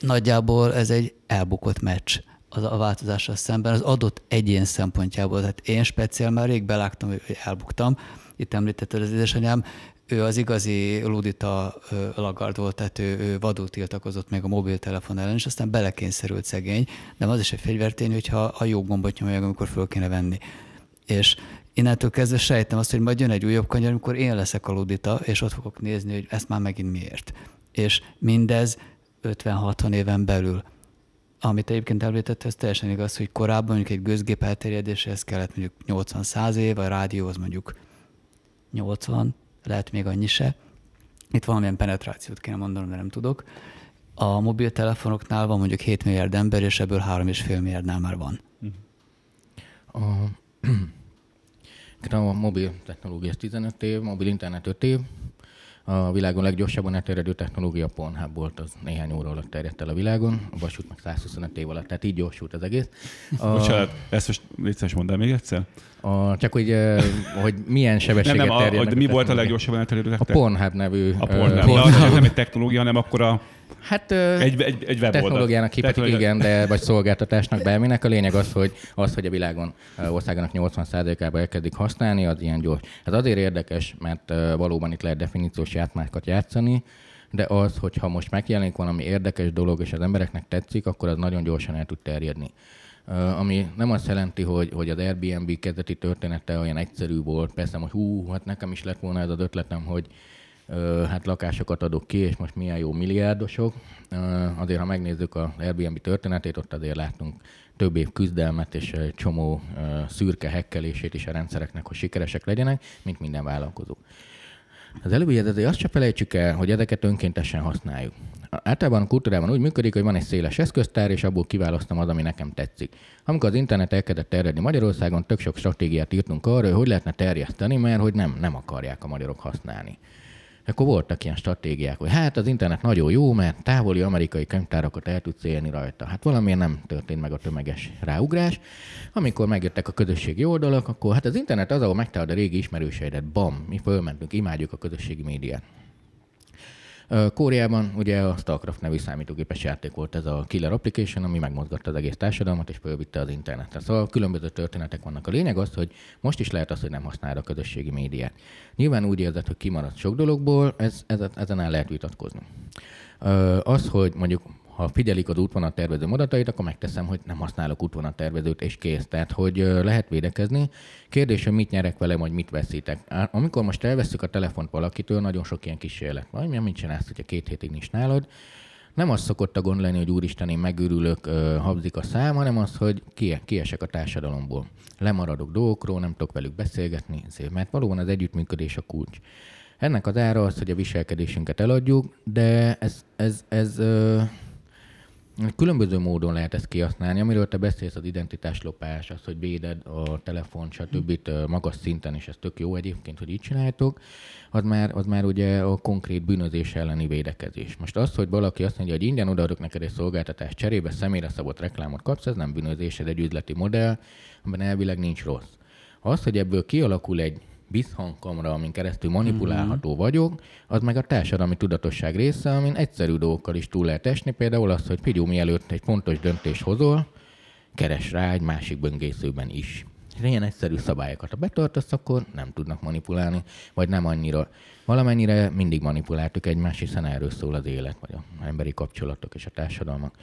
nagyjából ez egy elbukott meccs az a változással szemben, az adott egyén szempontjából. Tehát én speciál már rég belágtam, hogy elbuktam. Itt említette az édesanyám, ő az igazi Ludita Lagard volt, tehát ő, ő vadul tiltakozott még a mobiltelefon ellen, és aztán belekényszerült szegény, de az is egy fegyvertény, hogyha a jó gombot nyomja, amikor föl kéne venni. És innentől kezdve sejtem azt, hogy majd jön egy újabb kanyar, amikor én leszek a Ludita, és ott fogok nézni, hogy ezt már megint miért. És mindez 50-60 éven belül. Amit egyébként említett, ez teljesen igaz, hogy korábban mondjuk egy gőzgép elterjedéséhez kellett mondjuk 80-100 év, a rádió az mondjuk 80, lehet még annyi se. Itt valamilyen penetrációt kéne mondanom, de nem tudok. A mobiltelefonoknál van mondjuk 7 milliárd ember, és ebből 3,5 milliárdnál már van. A, a mobil technológia 15 év, mobil internet 5 év, a világon leggyorsabban elterjedő technológia Pornhub volt, az néhány óra alatt terjedt el a világon, a vasút meg 125 év alatt, tehát így gyorsult az egész. A... Bocsánat, ezt most légy mondd el még egyszer. A, csak hogy, hogy milyen sebességet nem, nem, a, a, mi volt a leggyorsabban elterjedő? A Pornhub nevű. A Pornhub. Pornhub. De az nem egy technológia, hanem akkor a Hát egy, egy, egy technológiának hívhatjuk, igen, de vagy szolgáltatásnak bárminek. A lényeg az, hogy az, hogy a világon országának 80%-ában elkezdik használni, az ilyen gyors. Ez azért érdekes, mert valóban itt lehet definíciós játszmákat játszani, de az, hogyha most megjelenik valami érdekes dolog, és az embereknek tetszik, akkor az nagyon gyorsan el tud terjedni. Uh, ami nem azt jelenti, hogy, hogy az Airbnb kezdeti története olyan egyszerű volt, persze, hogy hú, hát nekem is lett volna ez az ötletem, hogy hát lakásokat adok ki, és most milyen jó milliárdosok. Azért, ha megnézzük az Airbnb történetét, ott azért látunk több év küzdelmet és egy csomó szürke hekkelését is a rendszereknek, hogy sikeresek legyenek, mint minden vállalkozó. Az előbbi azért azt se felejtsük el, hogy ezeket önkéntesen használjuk. Általában a kultúrában úgy működik, hogy van egy széles eszköztár, és abból kiválasztom az, ami nekem tetszik. Amikor az internet elkezdett terjedni Magyarországon, tök sok stratégiát írtunk arra, hogy hogy lehetne terjeszteni, mert hogy nem, nem akarják a magyarok használni akkor voltak ilyen stratégiák, hogy hát az internet nagyon jó, mert távoli amerikai könyvtárakat el tudsz élni rajta. Hát valamiért nem történt meg a tömeges ráugrás. Amikor megjöttek a közösségi oldalak, akkor hát az internet az, ahol megtalálod a régi ismerőseidet, bam, mi fölmentünk, imádjuk a közösségi médiát. Kóriában ugye a StarCraft nevű számítógépes játék volt ez a killer application, ami megmozgatta az egész társadalmat és fölvitte az internetre. Szóval különböző történetek vannak. A lényeg az, hogy most is lehet az, hogy nem használod a közösségi médiát. Nyilván úgy érzed, hogy kimarad sok dologból, ez, ezen el lehet vitatkozni. Az, hogy mondjuk ha figyelik az tervező adatait, akkor megteszem, hogy nem használok tervezőt, és kész. Tehát, hogy lehet védekezni. Kérdés, hogy mit nyerek vele, vagy mit veszítek. Amikor most elveszük a telefont valakitől, nagyon sok ilyen kísérlet van. Milyen mit csinálsz, hogyha két hétig nincs nálad? Nem az szokott a gond lenni, hogy úristen, én megőrülök, habzik a szám, hanem az, hogy kiesek a társadalomból. Lemaradok dolgokról, nem tudok velük beszélgetni, mert valóban az együttműködés a kulcs. Ennek az ára az, hogy a viselkedésünket eladjuk, de ez, ez, ez, ez Különböző módon lehet ezt kihasználni, amiről te beszélsz, az identitáslopás, az, hogy véded a telefon, stb. magas szinten, és ez tök jó egyébként, hogy így csináltok, az már, az már ugye a konkrét bűnözés elleni védekezés. Most az, hogy valaki azt mondja, hogy ingyen odaadok neked egy szolgáltatást cserébe, személyre szabott reklámot kapsz, ez nem bűnözés, ez egy üzleti modell, amiben elvileg nincs rossz. Az, hogy ebből kialakul egy visszhangkamra, amin keresztül manipulálható mm-hmm. vagyok, az meg a társadalmi tudatosság része, amin egyszerű dolgokkal is túl lehet esni, például az, hogy figyelj, mielőtt egy fontos döntés hozol, keres rá egy másik böngészőben is. Ilyen egyszerű szabályokat, ha betartasz, akkor nem tudnak manipulálni, vagy nem annyira. Valamennyire mindig manipuláltuk egymást, hiszen erről szól az élet, vagy az emberi kapcsolatok és a társadalmak.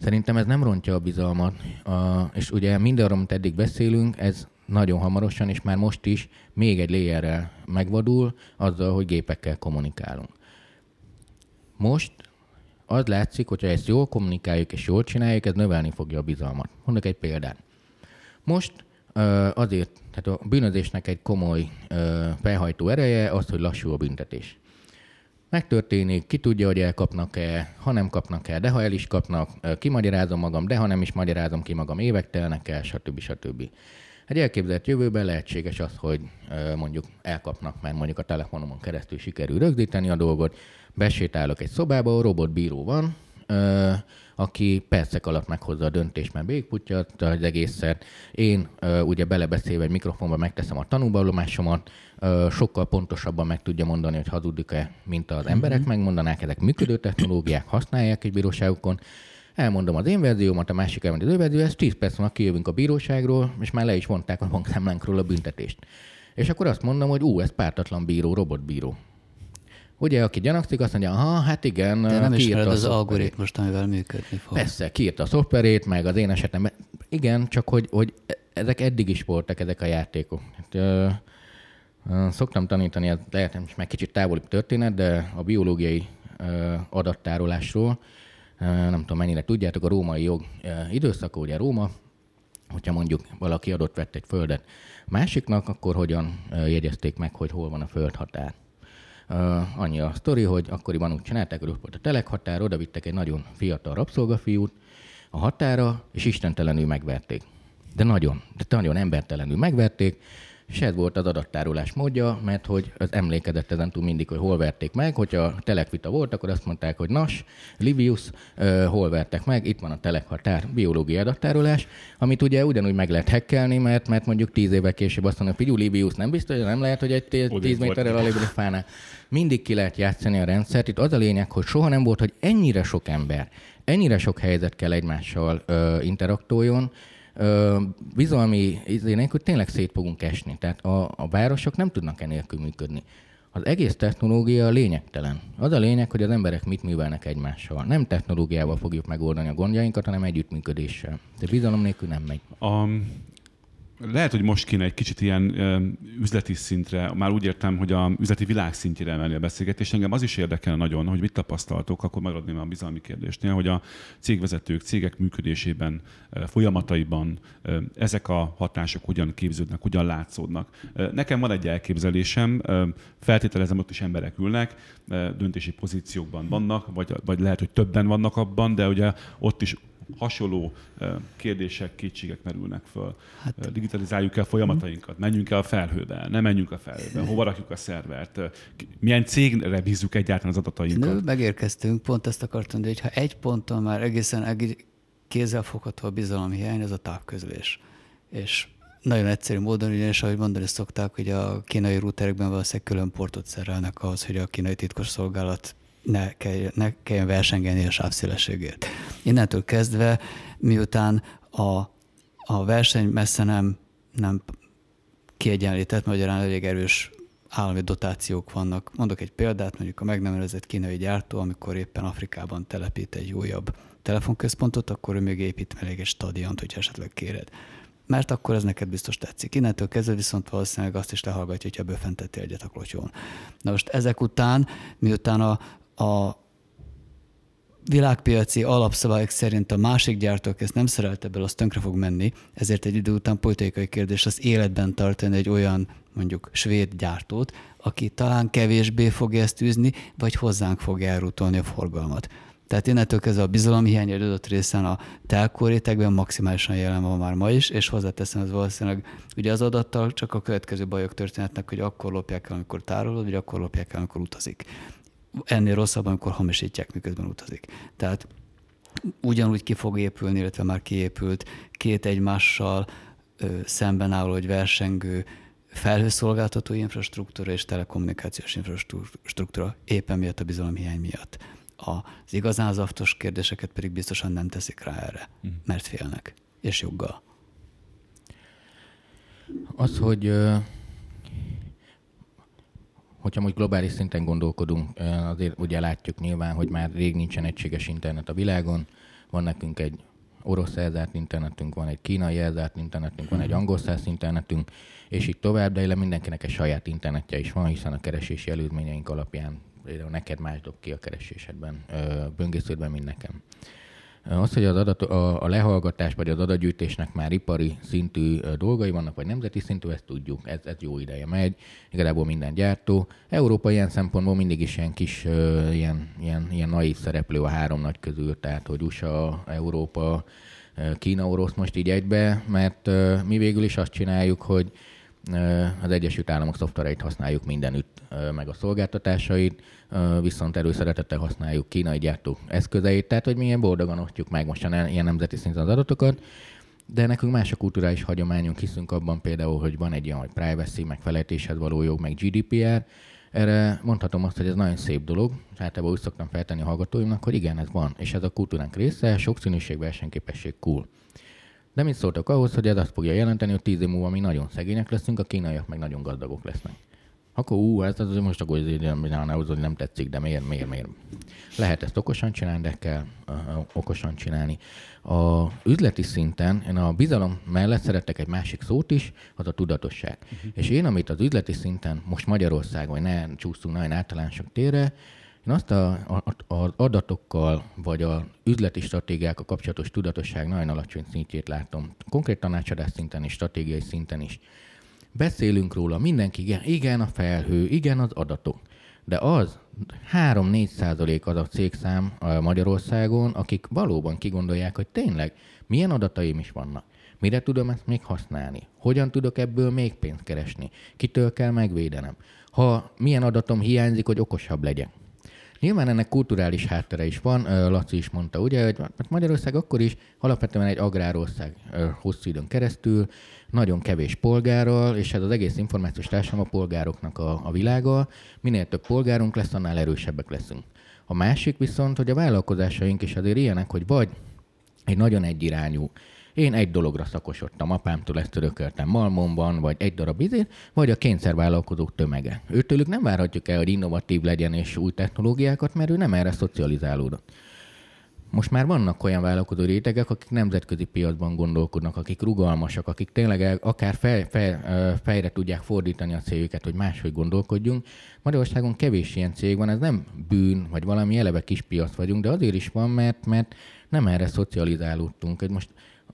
Szerintem ez nem rontja a bizalmat, a, és ugye mindenről, amit eddig beszélünk, ez nagyon hamarosan, és már most is még egy layerrel megvadul azzal, hogy gépekkel kommunikálunk. Most az látszik, hogyha ezt jól kommunikáljuk és jól csináljuk, ez növelni fogja a bizalmat. Mondok egy példát. Most azért, tehát a bűnözésnek egy komoly felhajtó ereje az, hogy lassú a büntetés. Megtörténik, ki tudja, hogy elkapnak-e, ha nem kapnak el, de ha el is kapnak, kimagyarázom magam, de ha nem is magyarázom ki magam, évek telnek el, stb. stb. Egy elképzelt jövőben lehetséges az, hogy mondjuk elkapnak, mert mondjuk a telefonomon keresztül sikerül rögzíteni a dolgot, besétálok egy szobába, ahol robotbíró van, aki percek alatt meghozza a döntést, mert végputja az egészet. Én ugye belebeszélve egy mikrofonba megteszem a tanúvallomásomat, sokkal pontosabban meg tudja mondani, hogy hazudik-e, mint az emberek mm-hmm. megmondanák, ezek működő technológiák, használják egy bíróságokon, elmondom az én verziómat, a másik elmondja az ő verzió, ez 10 perc múlva kijövünk a bíróságról, és már le is vonták a bankszámlánkról a büntetést. És akkor azt mondom, hogy ú, ez pártatlan bíró, robotbíró. Ugye, aki gyanakszik, azt mondja, ha, hát igen, De nem ismered az algoritmust, amivel működni fog. Persze, kiírta a szoftverét, meg az én esetemben. Igen, csak hogy, hogy ezek eddig is voltak, ezek a játékok. Hát, ö, ö, szoktam tanítani, ez lehet, hogy meg kicsit távoli történet, de a biológiai ö, adattárolásról, nem tudom mennyire tudjátok, a római jog időszaka, ugye Róma, hogyha mondjuk valaki adott vett egy földet másiknak, akkor hogyan jegyezték meg, hogy hol van a földhatár. Uh, annyi a sztori, hogy akkoriban úgy csinálták, hogy ott volt a telekhatár, oda vittek egy nagyon fiatal rabszolgafiút a határa, és istentelenül megverték. De nagyon, de nagyon embertelenül megverték, és ez volt az adattárolás módja, mert hogy az emlékezett ezen túl mindig, hogy hol verték meg. Hogyha telekvita volt, akkor azt mondták, hogy Nas, Livius, uh, hol vertek meg, itt van a telekhatár, biológiai adattárolás, amit ugye ugyanúgy meg lehet hekkelni, mert, mert mondjuk tíz évvel később azt mondja, hogy Livius nem biztos, hogy nem lehet, hogy egy tíz méterrel a fánál. Mindig ki lehet játszani a rendszert. Itt az a lényeg, hogy soha nem volt, hogy ennyire sok ember, ennyire sok helyzet kell egymással uh, interaktoljon, bizalmi izé nélkül tényleg szét fogunk esni. Tehát a, a városok nem tudnak enélkül működni. Az egész technológia lényegtelen. Az a lényeg, hogy az emberek mit művelnek egymással. Nem technológiával fogjuk megoldani a gondjainkat, hanem együttműködéssel. De bizalom nélkül nem megy. A, lehet, hogy most kéne egy kicsit ilyen üzleti szintre, már úgy értem, hogy a üzleti világ szintjére emelni a beszélgetést. Engem az is érdekel nagyon, hogy mit tapasztaltok, akkor maradném a bizalmi kérdésnél, hogy a cégvezetők, cégek működésében, folyamataiban ezek a hatások hogyan képződnek, hogyan látszódnak. Nekem van egy elképzelésem, feltételezem, ott is emberek ülnek, döntési pozíciókban vannak, vagy, vagy lehet, hogy többen vannak abban, de ugye ott is hasonló kérdések, kétségek merülnek föl. Hát, Digitalizáljuk el folyamatainkat, menjünk el a felhőbe, nem menjünk a felhőbe, hova rakjuk a szervert, milyen cégre bízzuk egyáltalán az adatainkat. Nő, megérkeztünk, pont ezt akartam, de ha egy ponton már egészen kézzelfogható a bizalomhiány, ez a távközlés. És nagyon egyszerű módon, ugyanis ahogy mondani szokták, hogy a kínai routerekben valószínűleg külön portot szerelnek ahhoz, hogy a kínai titkos szolgálat ne, kell, ne kelljen versengeni a sávszélességért. Innentől kezdve, miután a, a verseny messze nem, nem kiegyenlített, magyarán elég erős állami dotációk vannak. Mondok egy példát, mondjuk a meg nem nevezett kínai gyártó, amikor éppen Afrikában telepít egy újabb telefonközpontot, akkor ő még épít még egy stadiont, hogyha esetleg kéred. Mert akkor ez neked biztos tetszik. Innentől kezdve viszont valószínűleg azt is lehallgatja, hogyha befenteti egyet a klotyón. Na most ezek után, miután a, a világpiaci alapszabályok szerint a másik gyártók ezt nem szerelte bele, az tönkre fog menni, ezért egy idő után politikai kérdés az életben tartani egy olyan mondjuk svéd gyártót, aki talán kevésbé fogja ezt űzni, vagy hozzánk fog elrútolni a forgalmat. Tehát innentől kezdve a bizalomhiány egy adott részen a telkó rétegben maximálisan jelen van már ma is, és hozzáteszem, ez valószínűleg ugye az adattal csak a következő bajok történhetnek, hogy akkor lopják el, amikor tárolod, vagy akkor lopják el, amikor utazik ennél rosszabb, amikor hamisítják, miközben utazik. Tehát ugyanúgy ki fog épülni, illetve már kiépült két egymással ö, szemben álló, hogy versengő felhőszolgáltató infrastruktúra és telekommunikációs infrastruktúra éppen miatt a bizalomhiány miatt. Az igazán zaftos kérdéseket pedig biztosan nem teszik rá erre, mhm. mert félnek, és joggal. Az, hogy hogyha most globális szinten gondolkodunk, azért ugye látjuk nyilván, hogy már rég nincsen egységes internet a világon. Van nekünk egy orosz elzárt internetünk, van egy kínai elzárt internetünk, van egy angol száz internetünk, és így tovább, de mindenkinek egy saját internetje is van, hiszen a keresési előzményeink alapján például neked más dob ki a keresésedben, böngésződben, mint nekem. Az, hogy az adat, a, a lehallgatás vagy az adatgyűjtésnek már ipari szintű dolgai vannak, vagy nemzeti szintű, ezt tudjuk, ez, ez jó ideje megy, igazából minden gyártó. Európa ilyen szempontból mindig is ilyen kis, ilyen, ilyen, ilyen naív szereplő a három nagy közül, tehát hogy USA, Európa, Kína, orosz most így egybe, mert mi végül is azt csináljuk, hogy az Egyesült Államok szoftvereit használjuk mindenütt, meg a szolgáltatásait, viszont előszeretettel használjuk kínai gyártók eszközeit, tehát hogy milyen boldogan osztjuk meg most ilyen nemzeti szinten az adatokat, de nekünk más a kulturális hagyományunk, hiszünk abban például, hogy van egy ilyen, hogy privacy, meg való jog, meg GDPR, erre mondhatom azt, hogy ez nagyon szép dolog, általában úgy szoktam feltenni a hallgatóimnak, hogy igen, ez van, és ez a kultúránk része, sokszínűség, versenyképesség, cool. De mit szóltak ahhoz, hogy ez azt fogja jelenteni, hogy tíz év múlva mi nagyon szegények leszünk, a kínaiak meg nagyon gazdagok lesznek. Akkor ú, ez az most akkor ahhoz, hogy nem tetszik, de miért, miért, miért? Lehet ezt okosan csinálni, de kell uh, okosan csinálni. A üzleti szinten én a bizalom mellett szeretek egy másik szót is, az a tudatosság. Uh-huh. És én, amit az üzleti szinten most Magyarországon, ne csúsztunk nagyon általánosak térre, én azt a, a, az adatokkal, vagy a üzleti stratégiákkal kapcsolatos tudatosság nagyon alacsony szintjét látom. Konkrét tanácsadás szinten és stratégiai szinten is. Beszélünk róla, mindenki igen, igen a felhő, igen az adatok. De az 3-4 százalék az a cégszám Magyarországon, akik valóban kigondolják, hogy tényleg milyen adataim is vannak. Mire tudom ezt még használni? Hogyan tudok ebből még pénzt keresni? Kitől kell megvédenem? Ha milyen adatom hiányzik, hogy okosabb legyek? Nyilván ennek kulturális háttere is van, Laci is mondta, ugye, hogy hát Magyarország akkor is alapvetően egy agrárország hosszú időn keresztül, nagyon kevés polgárral, és ez az egész információs társadalom a polgároknak a, a világa. Minél több polgárunk lesz, annál erősebbek leszünk. A másik viszont, hogy a vállalkozásaink is azért ilyenek, hogy vagy egy nagyon egyirányú Én egy dologra szakosodtam, apámtól ezt örököltem Malmonban, vagy egy darab izét, vagy a kényszervállalkozók tömege. Őtőlük nem várhatjuk el, hogy innovatív legyen és új technológiákat, mert ő nem erre szocializálódott. Most már vannak olyan vállalkozó rétegek, akik nemzetközi piacban gondolkodnak, akik rugalmasak, akik tényleg akár fej, fej, fejre tudják fordítani a cégüket, hogy máshogy gondolkodjunk. Magyarországon kevés ilyen cég van, ez nem bűn, vagy valami eleve kis piac vagyunk, de azért is van, mert, mert nem erre szocializálódtunk. Most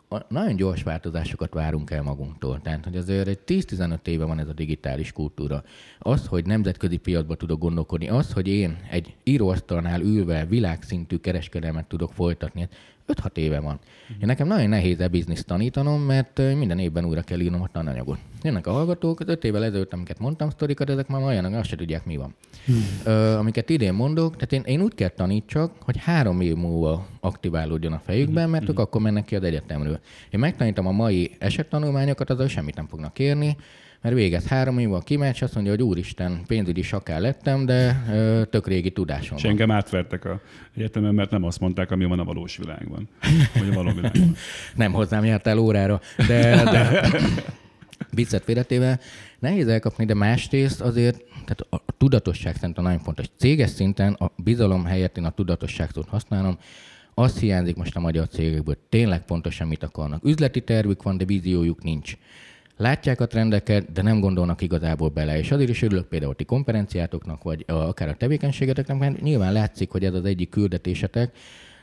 a, nagyon gyors változásokat várunk el magunktól. Tehát, hogy azért egy 10-15 éve van ez a digitális kultúra. Az, hogy nemzetközi piacba tudok gondolkodni, az, hogy én egy íróasztalnál ülve világszintű kereskedelmet tudok folytatni, 5-6 éve van. Én nekem nagyon nehéz e bizniszt tanítanom, mert minden évben újra kell írnom a tananyagot. Jönnek a hallgatók, az 5 évvel ezelőtt, amiket mondtam sztorikat, ezek már olyanok, azt se tudják, mi van. Hmm. Ö, amiket idén mondok, tehát én, én úgy kell tanítsak, hogy három év múlva aktiválódjon a fejükben, mert ők akkor mennek ki az egyetemről. Én megtanítom a mai esettanulmányokat, azzal semmit nem fognak kérni, mert végez három év, a kimegy, azt mondja, hogy úristen, pénzügyi sakál lettem, de ö, tök régi tudásom És engem átvertek a egyetemen, mert nem azt mondták, ami van a valós világban. Vagy a való világban. nem hozzám jártál órára, de, de viccet félretéve, nehéz elkapni, de másrészt azért tehát a, a tudatosság szerintem nagyon fontos. Céges szinten a bizalom helyett én a tudatosságot használom, az hiányzik most a magyar cégekből, tényleg pontosan mit akarnak. Üzleti tervük van, de víziójuk nincs látják a trendeket, de nem gondolnak igazából bele. És azért is örülök például ti konferenciátoknak, vagy akár a tevékenységeteknek, mert nyilván látszik, hogy ez az egyik küldetésetek,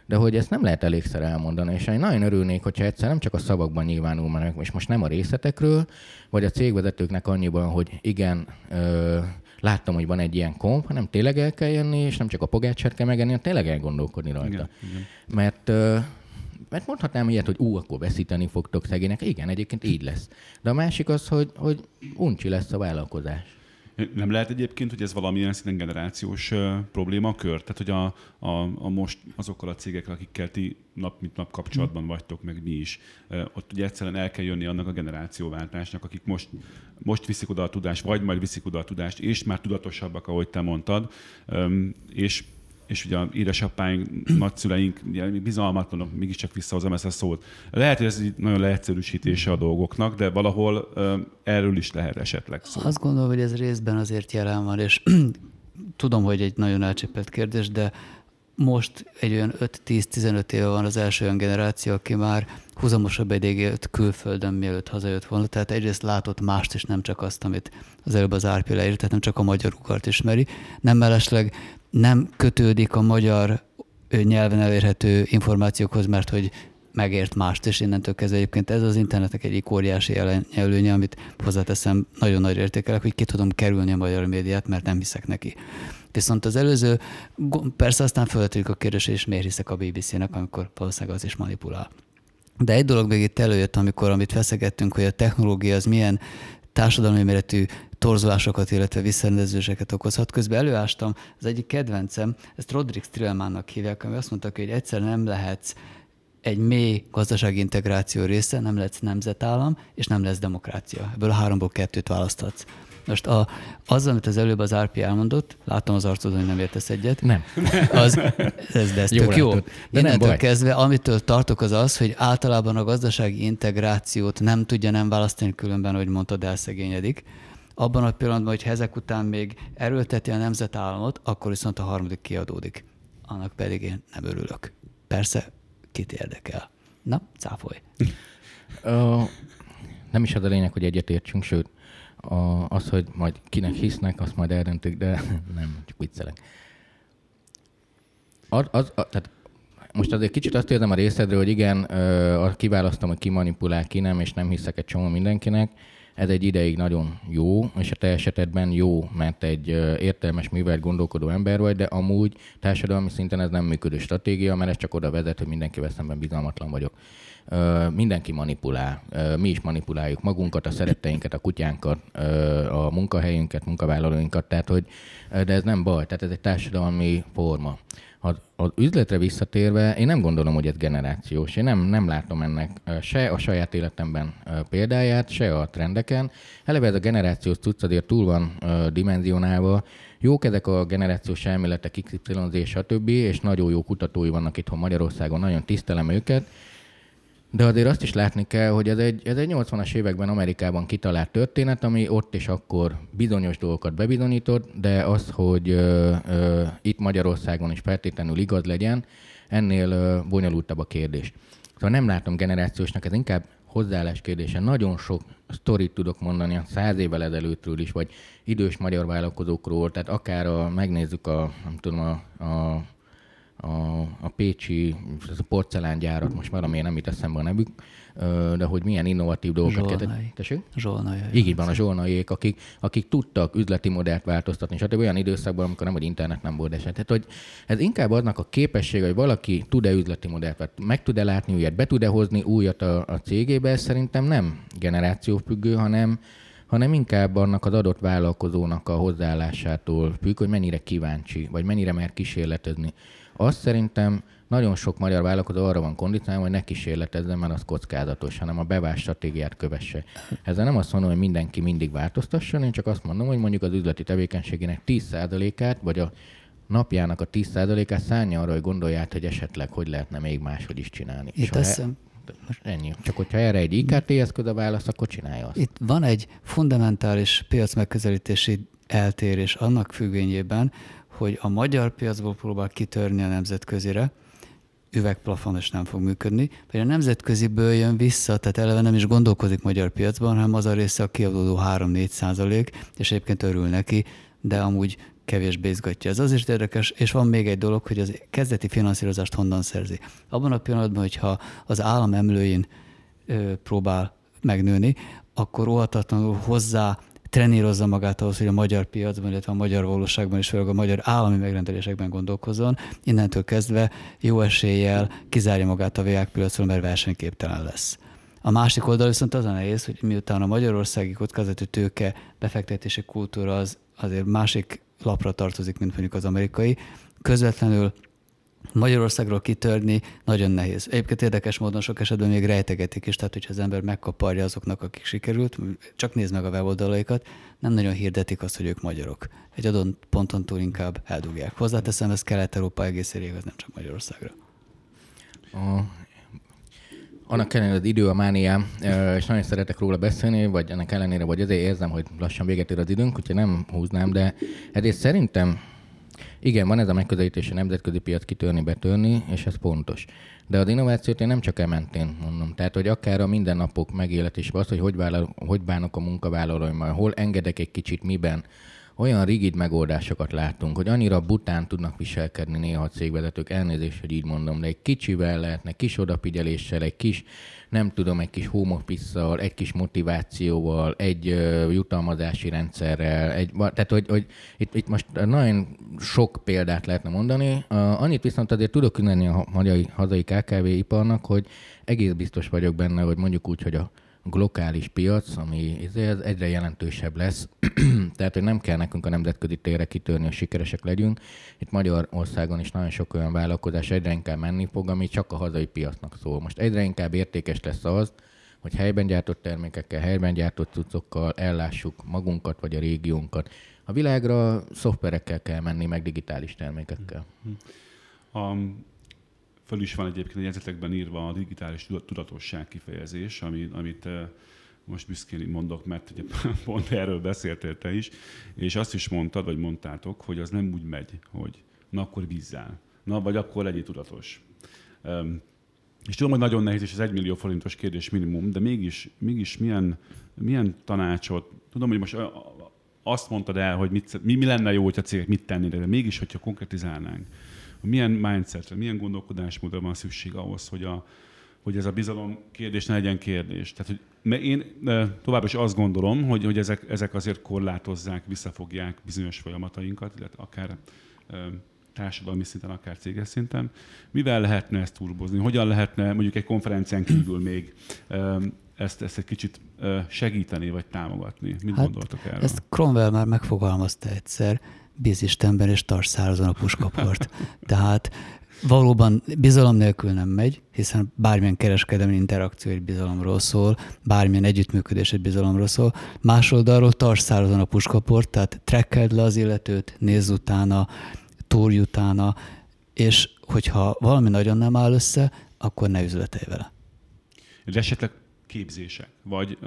de hogy ezt nem lehet elégszer elmondani, és én nagyon örülnék, hogyha egyszer nem csak a szavakban nyilvánul meg, és most nem a részletekről, vagy a cégvezetőknek annyiban, hogy igen, ö, láttam, hogy van egy ilyen komp, hanem tényleg el kell jönni, és nem csak a pogácsát kell megenni, hanem tényleg elgondolkodni rajta. Igen, igen. Mert ö, mert mondhatnám ilyet, hogy ú, akkor veszíteni fogtok szegények. Igen, egyébként így lesz. De a másik az, hogy, hogy uncsi lesz a vállalkozás. Nem lehet egyébként, hogy ez valamilyen szinten generációs problémakör? Tehát, hogy a, a, a most azokkal a cégekkel, akikkel ti nap mint nap kapcsolatban vagytok, meg mi is, ott ugye egyszerűen el kell jönni annak a generációváltásnak, akik most, most viszik oda a tudást, vagy majd viszik oda a tudást, és már tudatosabbak, ahogy te mondtad, és és ugye édesapáink, nagyszüleink bizalmatlanok, mégiscsak visszahozom ezt a szót. Lehet, hogy ez egy nagyon leegyszerűsítése a dolgoknak, de valahol erről is lehet esetleg szó. Azt gondolom, hogy ez részben azért jelen van, és tudom, hogy egy nagyon elcsépelt kérdés, de most egy olyan 5-10-15 éve van az első olyan generáció, aki már húzamosabb ideig élt külföldön, mielőtt hazajött volna. Tehát egyrészt látott mást is, nem csak azt, amit az előbb az Árpi leírt, tehát nem csak a magyar ugart ismeri. Nem mellesleg nem kötődik a magyar nyelven elérhető információkhoz, mert hogy megért mást, és innentől kezdve egyébként ez az internetnek egyik óriási előnye, amit hozzáteszem, nagyon nagy értékelek, hogy ki tudom kerülni a magyar médiát, mert nem hiszek neki. Viszont az előző, persze aztán felvetődik a kérdés, és miért hiszek a BBC-nek, amikor valószínűleg az is manipulál. De egy dolog még itt előjött, amikor amit feszegettünk, hogy a technológia az milyen társadalmi méretű torzulásokat, illetve visszarendezéseket okozhat. Közben előástam az egyik kedvencem, ezt Roderick Strillmannak hívják, ami azt mondta, hogy egyszer nem lehetsz egy mély gazdasági integráció része, nem lesz nemzetállam, és nem lesz demokrácia. Ebből a háromból kettőt választhatsz. Most a, az, amit az előbb az RP elmondott, látom az arcodon, hogy nem értesz egyet. Nem. Az, ez, de ez jó tök jó. De Innentől nem kezdve, amitől tartok, az az, hogy általában a gazdasági integrációt nem tudja nem választani, különben, hogy mondtad, elszegényedik. Abban a pillanatban, hogy ezek után még erőlteti a nemzetállamot, akkor viszont a harmadik kiadódik. Annak pedig én nem örülök. Persze, kit érdekel. Na, cáfolj. Nem is az a lényeg, hogy egyetértsünk, sőt, a, az, hogy majd kinek hisznek, azt majd eldöntik, de nem, csak viccelek. Az, az, a, tehát most azért kicsit azt érzem a részedről, hogy igen, ö, kiválasztom, hogy ki manipulál, ki nem, és nem hiszek egy csomó mindenkinek. Ez egy ideig nagyon jó, és a te esetedben jó, mert egy értelmes, művelt, gondolkodó ember vagy, de amúgy társadalmi szinten ez nem működő stratégia, mert ez csak oda vezet, hogy mindenkivel szemben bizalmatlan vagyok mindenki manipulál. Mi is manipuláljuk magunkat, a szeretteinket, a kutyánkat, a munkahelyünket, munkavállalóinkat, tehát hogy, de ez nem baj, tehát ez egy társadalmi forma. Az, az üzletre visszatérve, én nem gondolom, hogy ez generációs. Én nem, nem látom ennek se a saját életemben példáját, se a trendeken. Eleve ez a generációs cucc azért túl van dimenzionálva. Jók ezek a generációs elméletek, XYZ, stb., és nagyon jó kutatói vannak itthon Magyarországon, nagyon tisztelem őket, de azért azt is látni kell, hogy ez egy, ez egy 80-as években Amerikában kitalált történet, ami ott és akkor bizonyos dolgokat bebizonyított, de az, hogy ö, ö, itt Magyarországon is feltétlenül igaz legyen, ennél ö, bonyolultabb a kérdés. Szóval nem látom generációsnak, ez inkább hozzáállás kérdése. Nagyon sok sztorit tudok mondani a száz évvel ezelőttről is, vagy idős magyar vállalkozókról, tehát akár a, megnézzük a, nem tudom, a, a a, a pécsi ez a porcelángyárat, most valamiért nem itt eszembe a nevük, de hogy milyen innovatív dolgokat Zsolnai. Tessék? Zsolnai. Így van, a zsolnaiék, akik, akik tudtak üzleti modellt változtatni, stb. olyan időszakban, amikor nem, hogy internet nem volt eset. Tehát, hogy ez inkább aznak a képessége, hogy valaki tud-e üzleti modellt, meg tud-e látni újat, be tud-e hozni újat a, a cégébe, ez szerintem nem generációfüggő, hanem, hanem inkább annak az adott vállalkozónak a hozzáállásától függ, hogy mennyire kíváncsi, vagy mennyire mer kísérletezni. Azt szerintem nagyon sok magyar vállalkozó arra van kondicionálva, hogy ne kísérletezzen, mert az kockázatos, hanem a bevált stratégiát kövesse. Ezzel nem azt mondom, hogy mindenki mindig változtasson, én csak azt mondom, hogy mondjuk az üzleti tevékenységének 10%-át, vagy a napjának a 10%-át szállja arra, hogy gondolját, hogy esetleg hogy lehetne még máshogy is csinálni. Itt teszem. Most ennyi. Csak hogyha erre egy IKT eszköz a válasz, akkor csinálja azt. Itt van egy fundamentális piac megközelítési eltérés annak függvényében, hogy a magyar piacból próbál kitörni a nemzetközire, üvegplafon és nem fog működni, vagy a nemzetköziből jön vissza, tehát eleve nem is gondolkozik magyar piacban, hanem az a része a kiadódó 3-4 százalék, és egyébként örül neki, de amúgy kevésbé izgatja. Ez az is érdekes, és van még egy dolog, hogy az kezdeti finanszírozást honnan szerzi. Abban a pillanatban, hogyha az állam emlőin ö, próbál megnőni, akkor óhatatlanul hozzá trenírozza magát ahhoz, hogy a magyar piacban, illetve a magyar valóságban és főleg a magyar állami megrendelésekben gondolkozzon. Innentől kezdve jó eséllyel kizárja magát a világpiacról, mert versenyképtelen lesz. A másik oldal viszont az a nehéz, hogy miután a magyarországi kockázati tőke befektetési kultúra az azért másik lapra tartozik, mint mondjuk az amerikai, közvetlenül Magyarországról kitörni nagyon nehéz. Egyébként érdekes módon sok esetben még rejtegetik is, tehát hogyha az ember megkaparja azoknak, akik sikerült, csak nézd meg a weboldalaikat, nem nagyon hirdetik azt, hogy ők magyarok. Egy adott ponton túl inkább eldugják. Hozzáteszem, ez Kelet-Európa egész igaz, nem csak Magyarországra. A, annak ellenére az idő a mániám, és nagyon szeretek róla beszélni, vagy ennek ellenére, vagy azért érzem, hogy lassan véget ér az időnk, úgyhogy nem húznám, de ezért szerintem igen, van ez a megközelítés a nemzetközi piac kitörni, betörni, és ez pontos. De az innovációt én nem csak ementén mondom. Tehát, hogy akár a mindennapok megélhetésben az, hogy hogy, vállal, hogy bánok a munkavállalóimmal, hol engedek egy kicsit miben, olyan rigid megoldásokat látunk, hogy annyira bután tudnak viselkedni néha a cégvezetők, elnézést, hogy így mondom, de egy kicsivel lehetne, kis odafigyeléssel, egy kis, nem tudom, egy kis home egy kis motivációval, egy uh, jutalmazási rendszerrel, egy, tehát hogy, hogy itt, itt most nagyon sok példát lehetne mondani. Annyit viszont azért tudok ünneni a magyar hazai KKV iparnak, hogy egész biztos vagyok benne, hogy mondjuk úgy, hogy a glokális piac, ami ez egyre jelentősebb lesz, tehát hogy nem kell nekünk a nemzetközi térre kitörni, hogy sikeresek legyünk. Itt Magyarországon is nagyon sok olyan vállalkozás egyre inkább menni fog, ami csak a hazai piacnak szól. Most egyre inkább értékes lesz az, hogy helyben gyártott termékekkel, helyben gyártott cuccokkal ellássuk magunkat vagy a régiónkat. A világra szoftverekkel kell menni, meg digitális termékekkel. A föl is van egyébként a jegyzetekben írva a digitális tudatosság kifejezés, ami, amit eh, most büszkén mondok, mert ugye pont erről beszéltél te is, és azt is mondtad, vagy mondtátok, hogy az nem úgy megy, hogy na akkor bízzál, na vagy akkor legyél tudatos. És tudom, hogy nagyon nehéz, és ez egy millió forintos kérdés minimum, de mégis, mégis milyen, milyen tanácsot, tudom, hogy most azt mondtad el, hogy mit, mi, mi lenne jó, hogy a cégek mit tennének, de mégis, hogyha konkretizálnánk, milyen mindsetre, milyen gondolkodásmódra van szükség ahhoz, hogy, a, hogy ez a bizalom kérdés ne legyen kérdés. Tehát, hogy én továbbra is azt gondolom, hogy, hogy ezek, ezek azért korlátozzák, visszafogják bizonyos folyamatainkat, illetve akár társadalmi szinten, akár céges szinten. Mivel lehetne ezt turbozni? Hogyan lehetne mondjuk egy konferencián kívül még ezt, ezt egy kicsit segíteni, vagy támogatni? Mit hát, gondoltok erről? Ezt Cromwell már megfogalmazta egyszer, bíz Istenben és tarts szárazon a puskaport. Tehát valóban bizalom nélkül nem megy, hiszen bármilyen kereskedelmi interakció egy bizalomról szól, bármilyen együttműködés egy bizalomról szól. Más oldalról tarts szárazon a puskaport, tehát trekkeld le az illetőt, nézz utána, túrj utána, és hogyha valami nagyon nem áll össze, akkor ne üzletelj vele. de esetleg képzések, vagy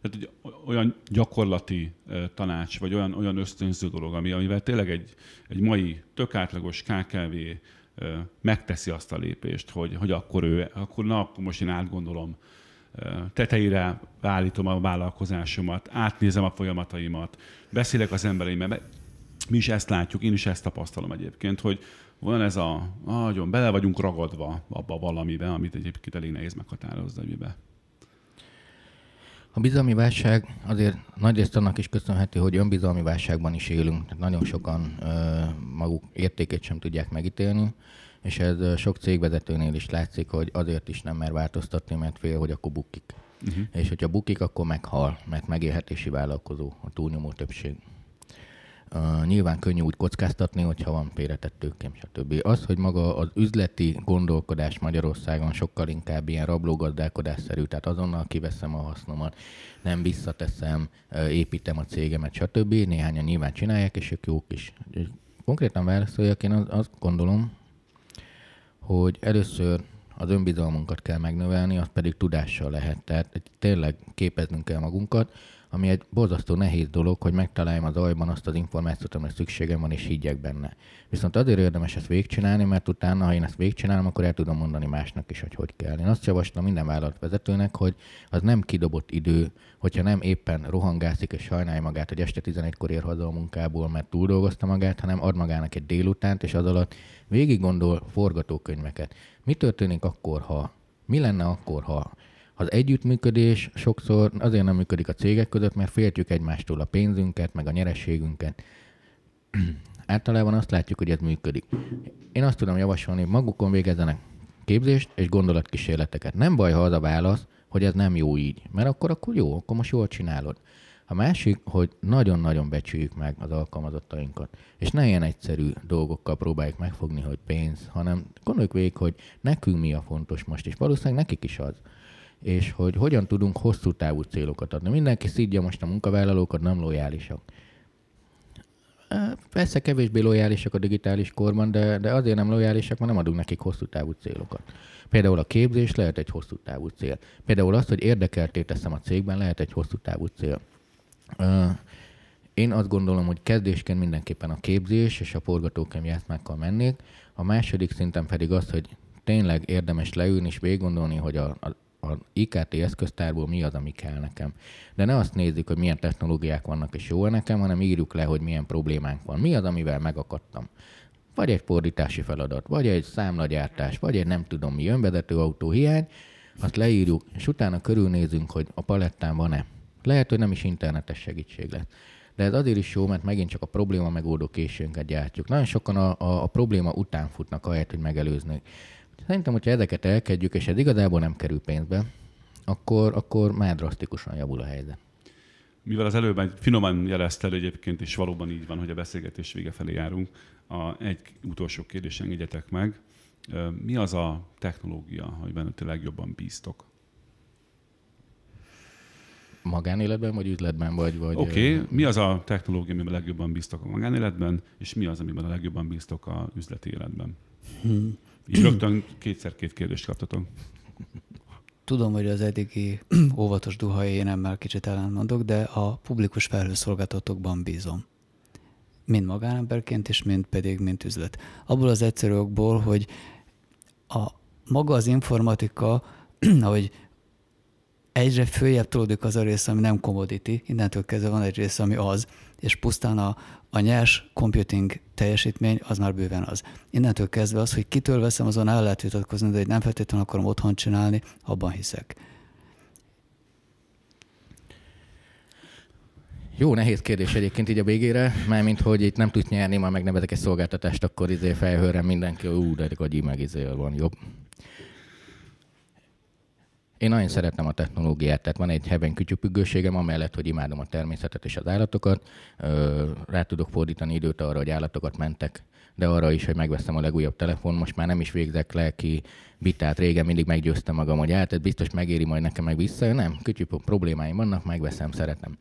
tehát, olyan gyakorlati tanács, vagy olyan, olyan ösztönző dolog, ami, amivel tényleg egy, egy mai tök átlagos KKV megteszi azt a lépést, hogy, hogy akkor ő, akkor na, akkor most én átgondolom, tetejére állítom a vállalkozásomat, átnézem a folyamataimat, beszélek az embereimmel. Mi is ezt látjuk, én is ezt tapasztalom egyébként, hogy van ez a, nagyon bele vagyunk ragadva abba valamiben, amit egyébként elég nehéz meghatározni, hogy. A bizalmi válság azért nagyrészt annak is köszönhető, hogy önbizalmi válságban is élünk. Tehát nagyon sokan ö, maguk értékét sem tudják megítélni, és ez sok cégvezetőnél is látszik, hogy azért is nem mer változtatni, mert fél, hogy akkor bukik. Uh-huh. És hogyha bukik, akkor meghal, mert megélhetési vállalkozó a túlnyomó többség. Uh, nyilván könnyű úgy kockáztatni, hogyha van félretett tőkém, stb. Az, hogy maga az üzleti gondolkodás Magyarországon sokkal inkább ilyen rablógazdálkodásszerű, tehát azonnal kiveszem a hasznomat, nem visszateszem, építem a cégemet, stb. Néhányan nyilván csinálják, és ők jók is. Konkrétan válaszoljak, én azt gondolom, hogy először az önbizalmunkat kell megnövelni, azt pedig tudással lehet. Tehát tényleg képeznünk kell magunkat, ami egy borzasztó nehéz dolog, hogy megtaláljam az ajban azt az információt, amire szükségem van, és higgyek benne. Viszont azért érdemes ezt végigcsinálni, mert utána, ha én ezt végigcsinálom, akkor el tudom mondani másnak is, hogy hogy kell. Én azt javaslom minden vállalatvezetőnek, hogy az nem kidobott idő, hogyha nem éppen rohangászik és sajnálja magát, hogy este 11-kor ér haza a munkából, mert túldolgozta magát, hanem ad magának egy délutánt, és az alatt végig gondol forgatókönyveket. Mi történik akkor, ha mi lenne akkor, ha az együttműködés sokszor azért nem működik a cégek között, mert féltjük egymástól a pénzünket, meg a nyerességünket. Általában azt látjuk, hogy ez működik. Én azt tudom javasolni, hogy magukon végezzenek képzést és gondolatkísérleteket. Nem baj, ha az a válasz, hogy ez nem jó így, mert akkor, akkor jó, akkor most jól csinálod. A másik, hogy nagyon-nagyon becsüljük meg az alkalmazottainkat, és ne ilyen egyszerű dolgokkal próbáljuk megfogni, hogy pénz, hanem gondoljuk végig, hogy nekünk mi a fontos most, és valószínűleg nekik is az és hogy hogyan tudunk hosszú távú célokat adni. Mindenki szidja most a munkavállalókat, nem lojálisak. Persze kevésbé lojálisak a digitális korban, de, de azért nem lojálisak, mert nem adunk nekik hosszú távú célokat. Például a képzés lehet egy hosszú távú cél. Például azt, hogy érdekelté teszem a cégben, lehet egy hosszú távú cél. Én azt gondolom, hogy kezdésként mindenképpen a képzés és a forgatókönyv játszmákkal mennék. A második szinten pedig az, hogy tényleg érdemes leülni és végig gondolni, hogy a, a az IKT eszköztárból mi az, ami kell nekem. De ne azt nézzük, hogy milyen technológiák vannak és jó nekem, hanem írjuk le, hogy milyen problémánk van. Mi az, amivel megakadtam. Vagy egy fordítási feladat, vagy egy számlagyártás, vagy egy nem tudom mi önvezető autó hiány, azt leírjuk, és utána körülnézünk, hogy a palettán van-e. Lehet, hogy nem is internetes segítség lesz. De ez azért is jó, mert megint csak a probléma megoldó készségünket gyártjuk. Nagyon sokan a, a, a probléma után futnak, ahelyett, hogy megelőznek. Szerintem, hogyha ezeket elkedjük, és ez igazából nem kerül pénzbe, akkor, akkor már drasztikusan javul a helyzet. Mivel az előbb finoman jelezted egyébként, és valóban így van, hogy a beszélgetés vége felé járunk, a, egy utolsó kérdés engedjetek meg. Mi az a technológia, amiben te legjobban bíztok? Magánéletben, vagy üzletben, vagy... vagy Oké, okay. mi az a technológia, amiben legjobban bíztok a magánéletben, és mi az, amiben a legjobban bíztok a üzleti életben? Hmm. Így rögtön kétszer két kérdést kaptatok. Tudom, hogy az eddigi óvatos duhai énemmel kicsit ellentmondok, de a publikus felhőszolgáltatókban bízom. Mind magánemberként is, mind pedig, mint üzlet. Abból az egyszerű okból, hogy a maga az informatika, ahogy egyre följebb tolódik az a rész, ami nem commodity, innentől kezdve van egy rész, ami az, és pusztán a, a nyers computing teljesítmény az már bőven az. Innentől kezdve az, hogy kitől veszem, azon el lehet vitatkozni, de hogy nem feltétlenül akarom otthon csinálni, abban hiszek. Jó, nehéz kérdés egyébként így a végére, mint hogy itt nem tudsz nyerni, már megnevezek egy szolgáltatást, akkor izé felhőre mindenki, ú, de a meg izé van jobb. Én nagyon szeretem a technológiát, tehát van egy heben kütyüpüggőségem, amellett, hogy imádom a természetet és az állatokat. Rá tudok fordítani időt arra, hogy állatokat mentek, de arra is, hogy megveszem a legújabb telefon. Most már nem is végzek lelki vitát. Régen mindig meggyőztem magam, hogy hát, biztos megéri majd nekem meg vissza. Nem, kütyű problémáim vannak, megveszem, szeretem.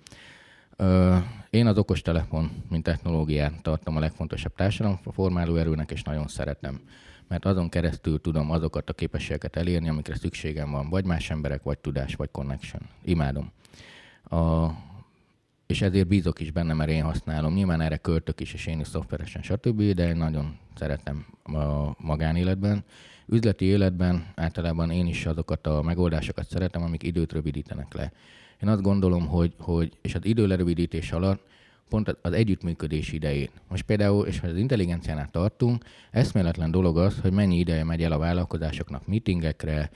Én az okostelefon, mint technológiát tartom a legfontosabb társadalomformáló erőnek, és nagyon szeretem mert azon keresztül tudom azokat a képességeket elérni, amikre szükségem van, vagy más emberek, vagy tudás, vagy connection. Imádom. A, és ezért bízok is benne, mert én használom. Nyilván erre költök is, és én is szoftveresen, stb., de én nagyon szeretem a magánéletben. Üzleti életben általában én is azokat a megoldásokat szeretem, amik időt rövidítenek le. Én azt gondolom, hogy, hogy és az időlerövidítés alatt pont az együttműködés idején. Most például, és ha az intelligenciánál tartunk, eszméletlen dolog az, hogy mennyi ideje megy el a vállalkozásoknak meetingekre,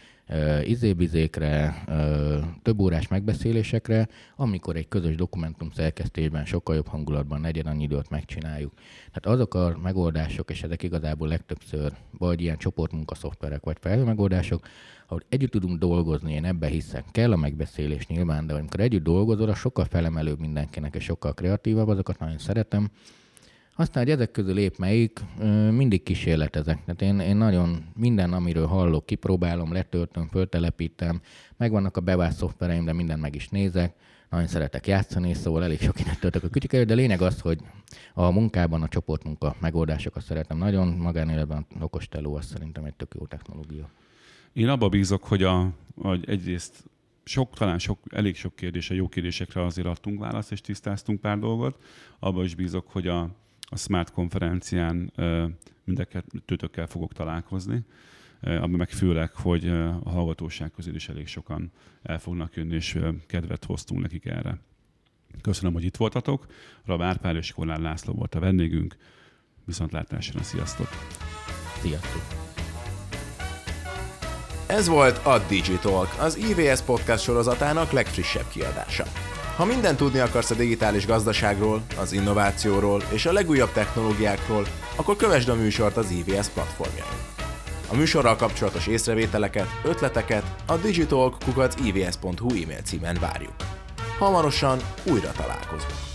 izébizékre, több órás megbeszélésekre, amikor egy közös dokumentum szerkesztésben sokkal jobb hangulatban negyed annyi időt megcsináljuk. Tehát azok a megoldások, és ezek igazából legtöbbször vagy ilyen csoportmunka szoftverek, vagy felhő megoldások, ahol együtt tudunk dolgozni, én ebbe hiszek. Kell a megbeszélés nyilván, de amikor együtt dolgozol, az sokkal felemelőbb mindenkinek, és sokkal kreatívabb, azokat nagyon szeretem. Aztán, hogy ezek közül épp melyik, mindig kísérletezek. Tehát én, én nagyon minden, amiről hallok, kipróbálom, letöltöm, föltelepítem, megvannak a bevált szoftvereim, de mindent meg is nézek. Nagyon szeretek játszani, szóval elég sok innen töltök a kütyük de lényeg az, hogy a munkában a csoportmunka megoldásokat szeretem nagyon, magánéletben okosteló az szerintem egy tök jó technológia. Én abba bízok, hogy, a, hogy egyrészt sok, talán sok, elég sok kérdése, jó kérdésekre azért adtunk választ, és tisztáztunk pár dolgot. Abba is bízok, hogy a, a Smart konferencián mindeketőtökkel fogok találkozni, abban meg főleg, hogy a hallgatóság közül is elég sokan el fognak jönni, és kedvet hoztunk nekik erre. Köszönöm, hogy itt voltatok. Rab Árpád és Kollár László volt a vendégünk. Viszontlátásra, sziasztok! Sziasztok! Ez volt a Digitalk, az IVS podcast sorozatának legfrissebb kiadása. Ha mindent tudni akarsz a digitális gazdaságról, az innovációról és a legújabb technológiákról, akkor kövesd a műsort az IVS platformjain. A műsorral kapcsolatos észrevételeket, ötleteket a digitalk.ivs.hu e-mail címen várjuk. Hamarosan újra találkozunk.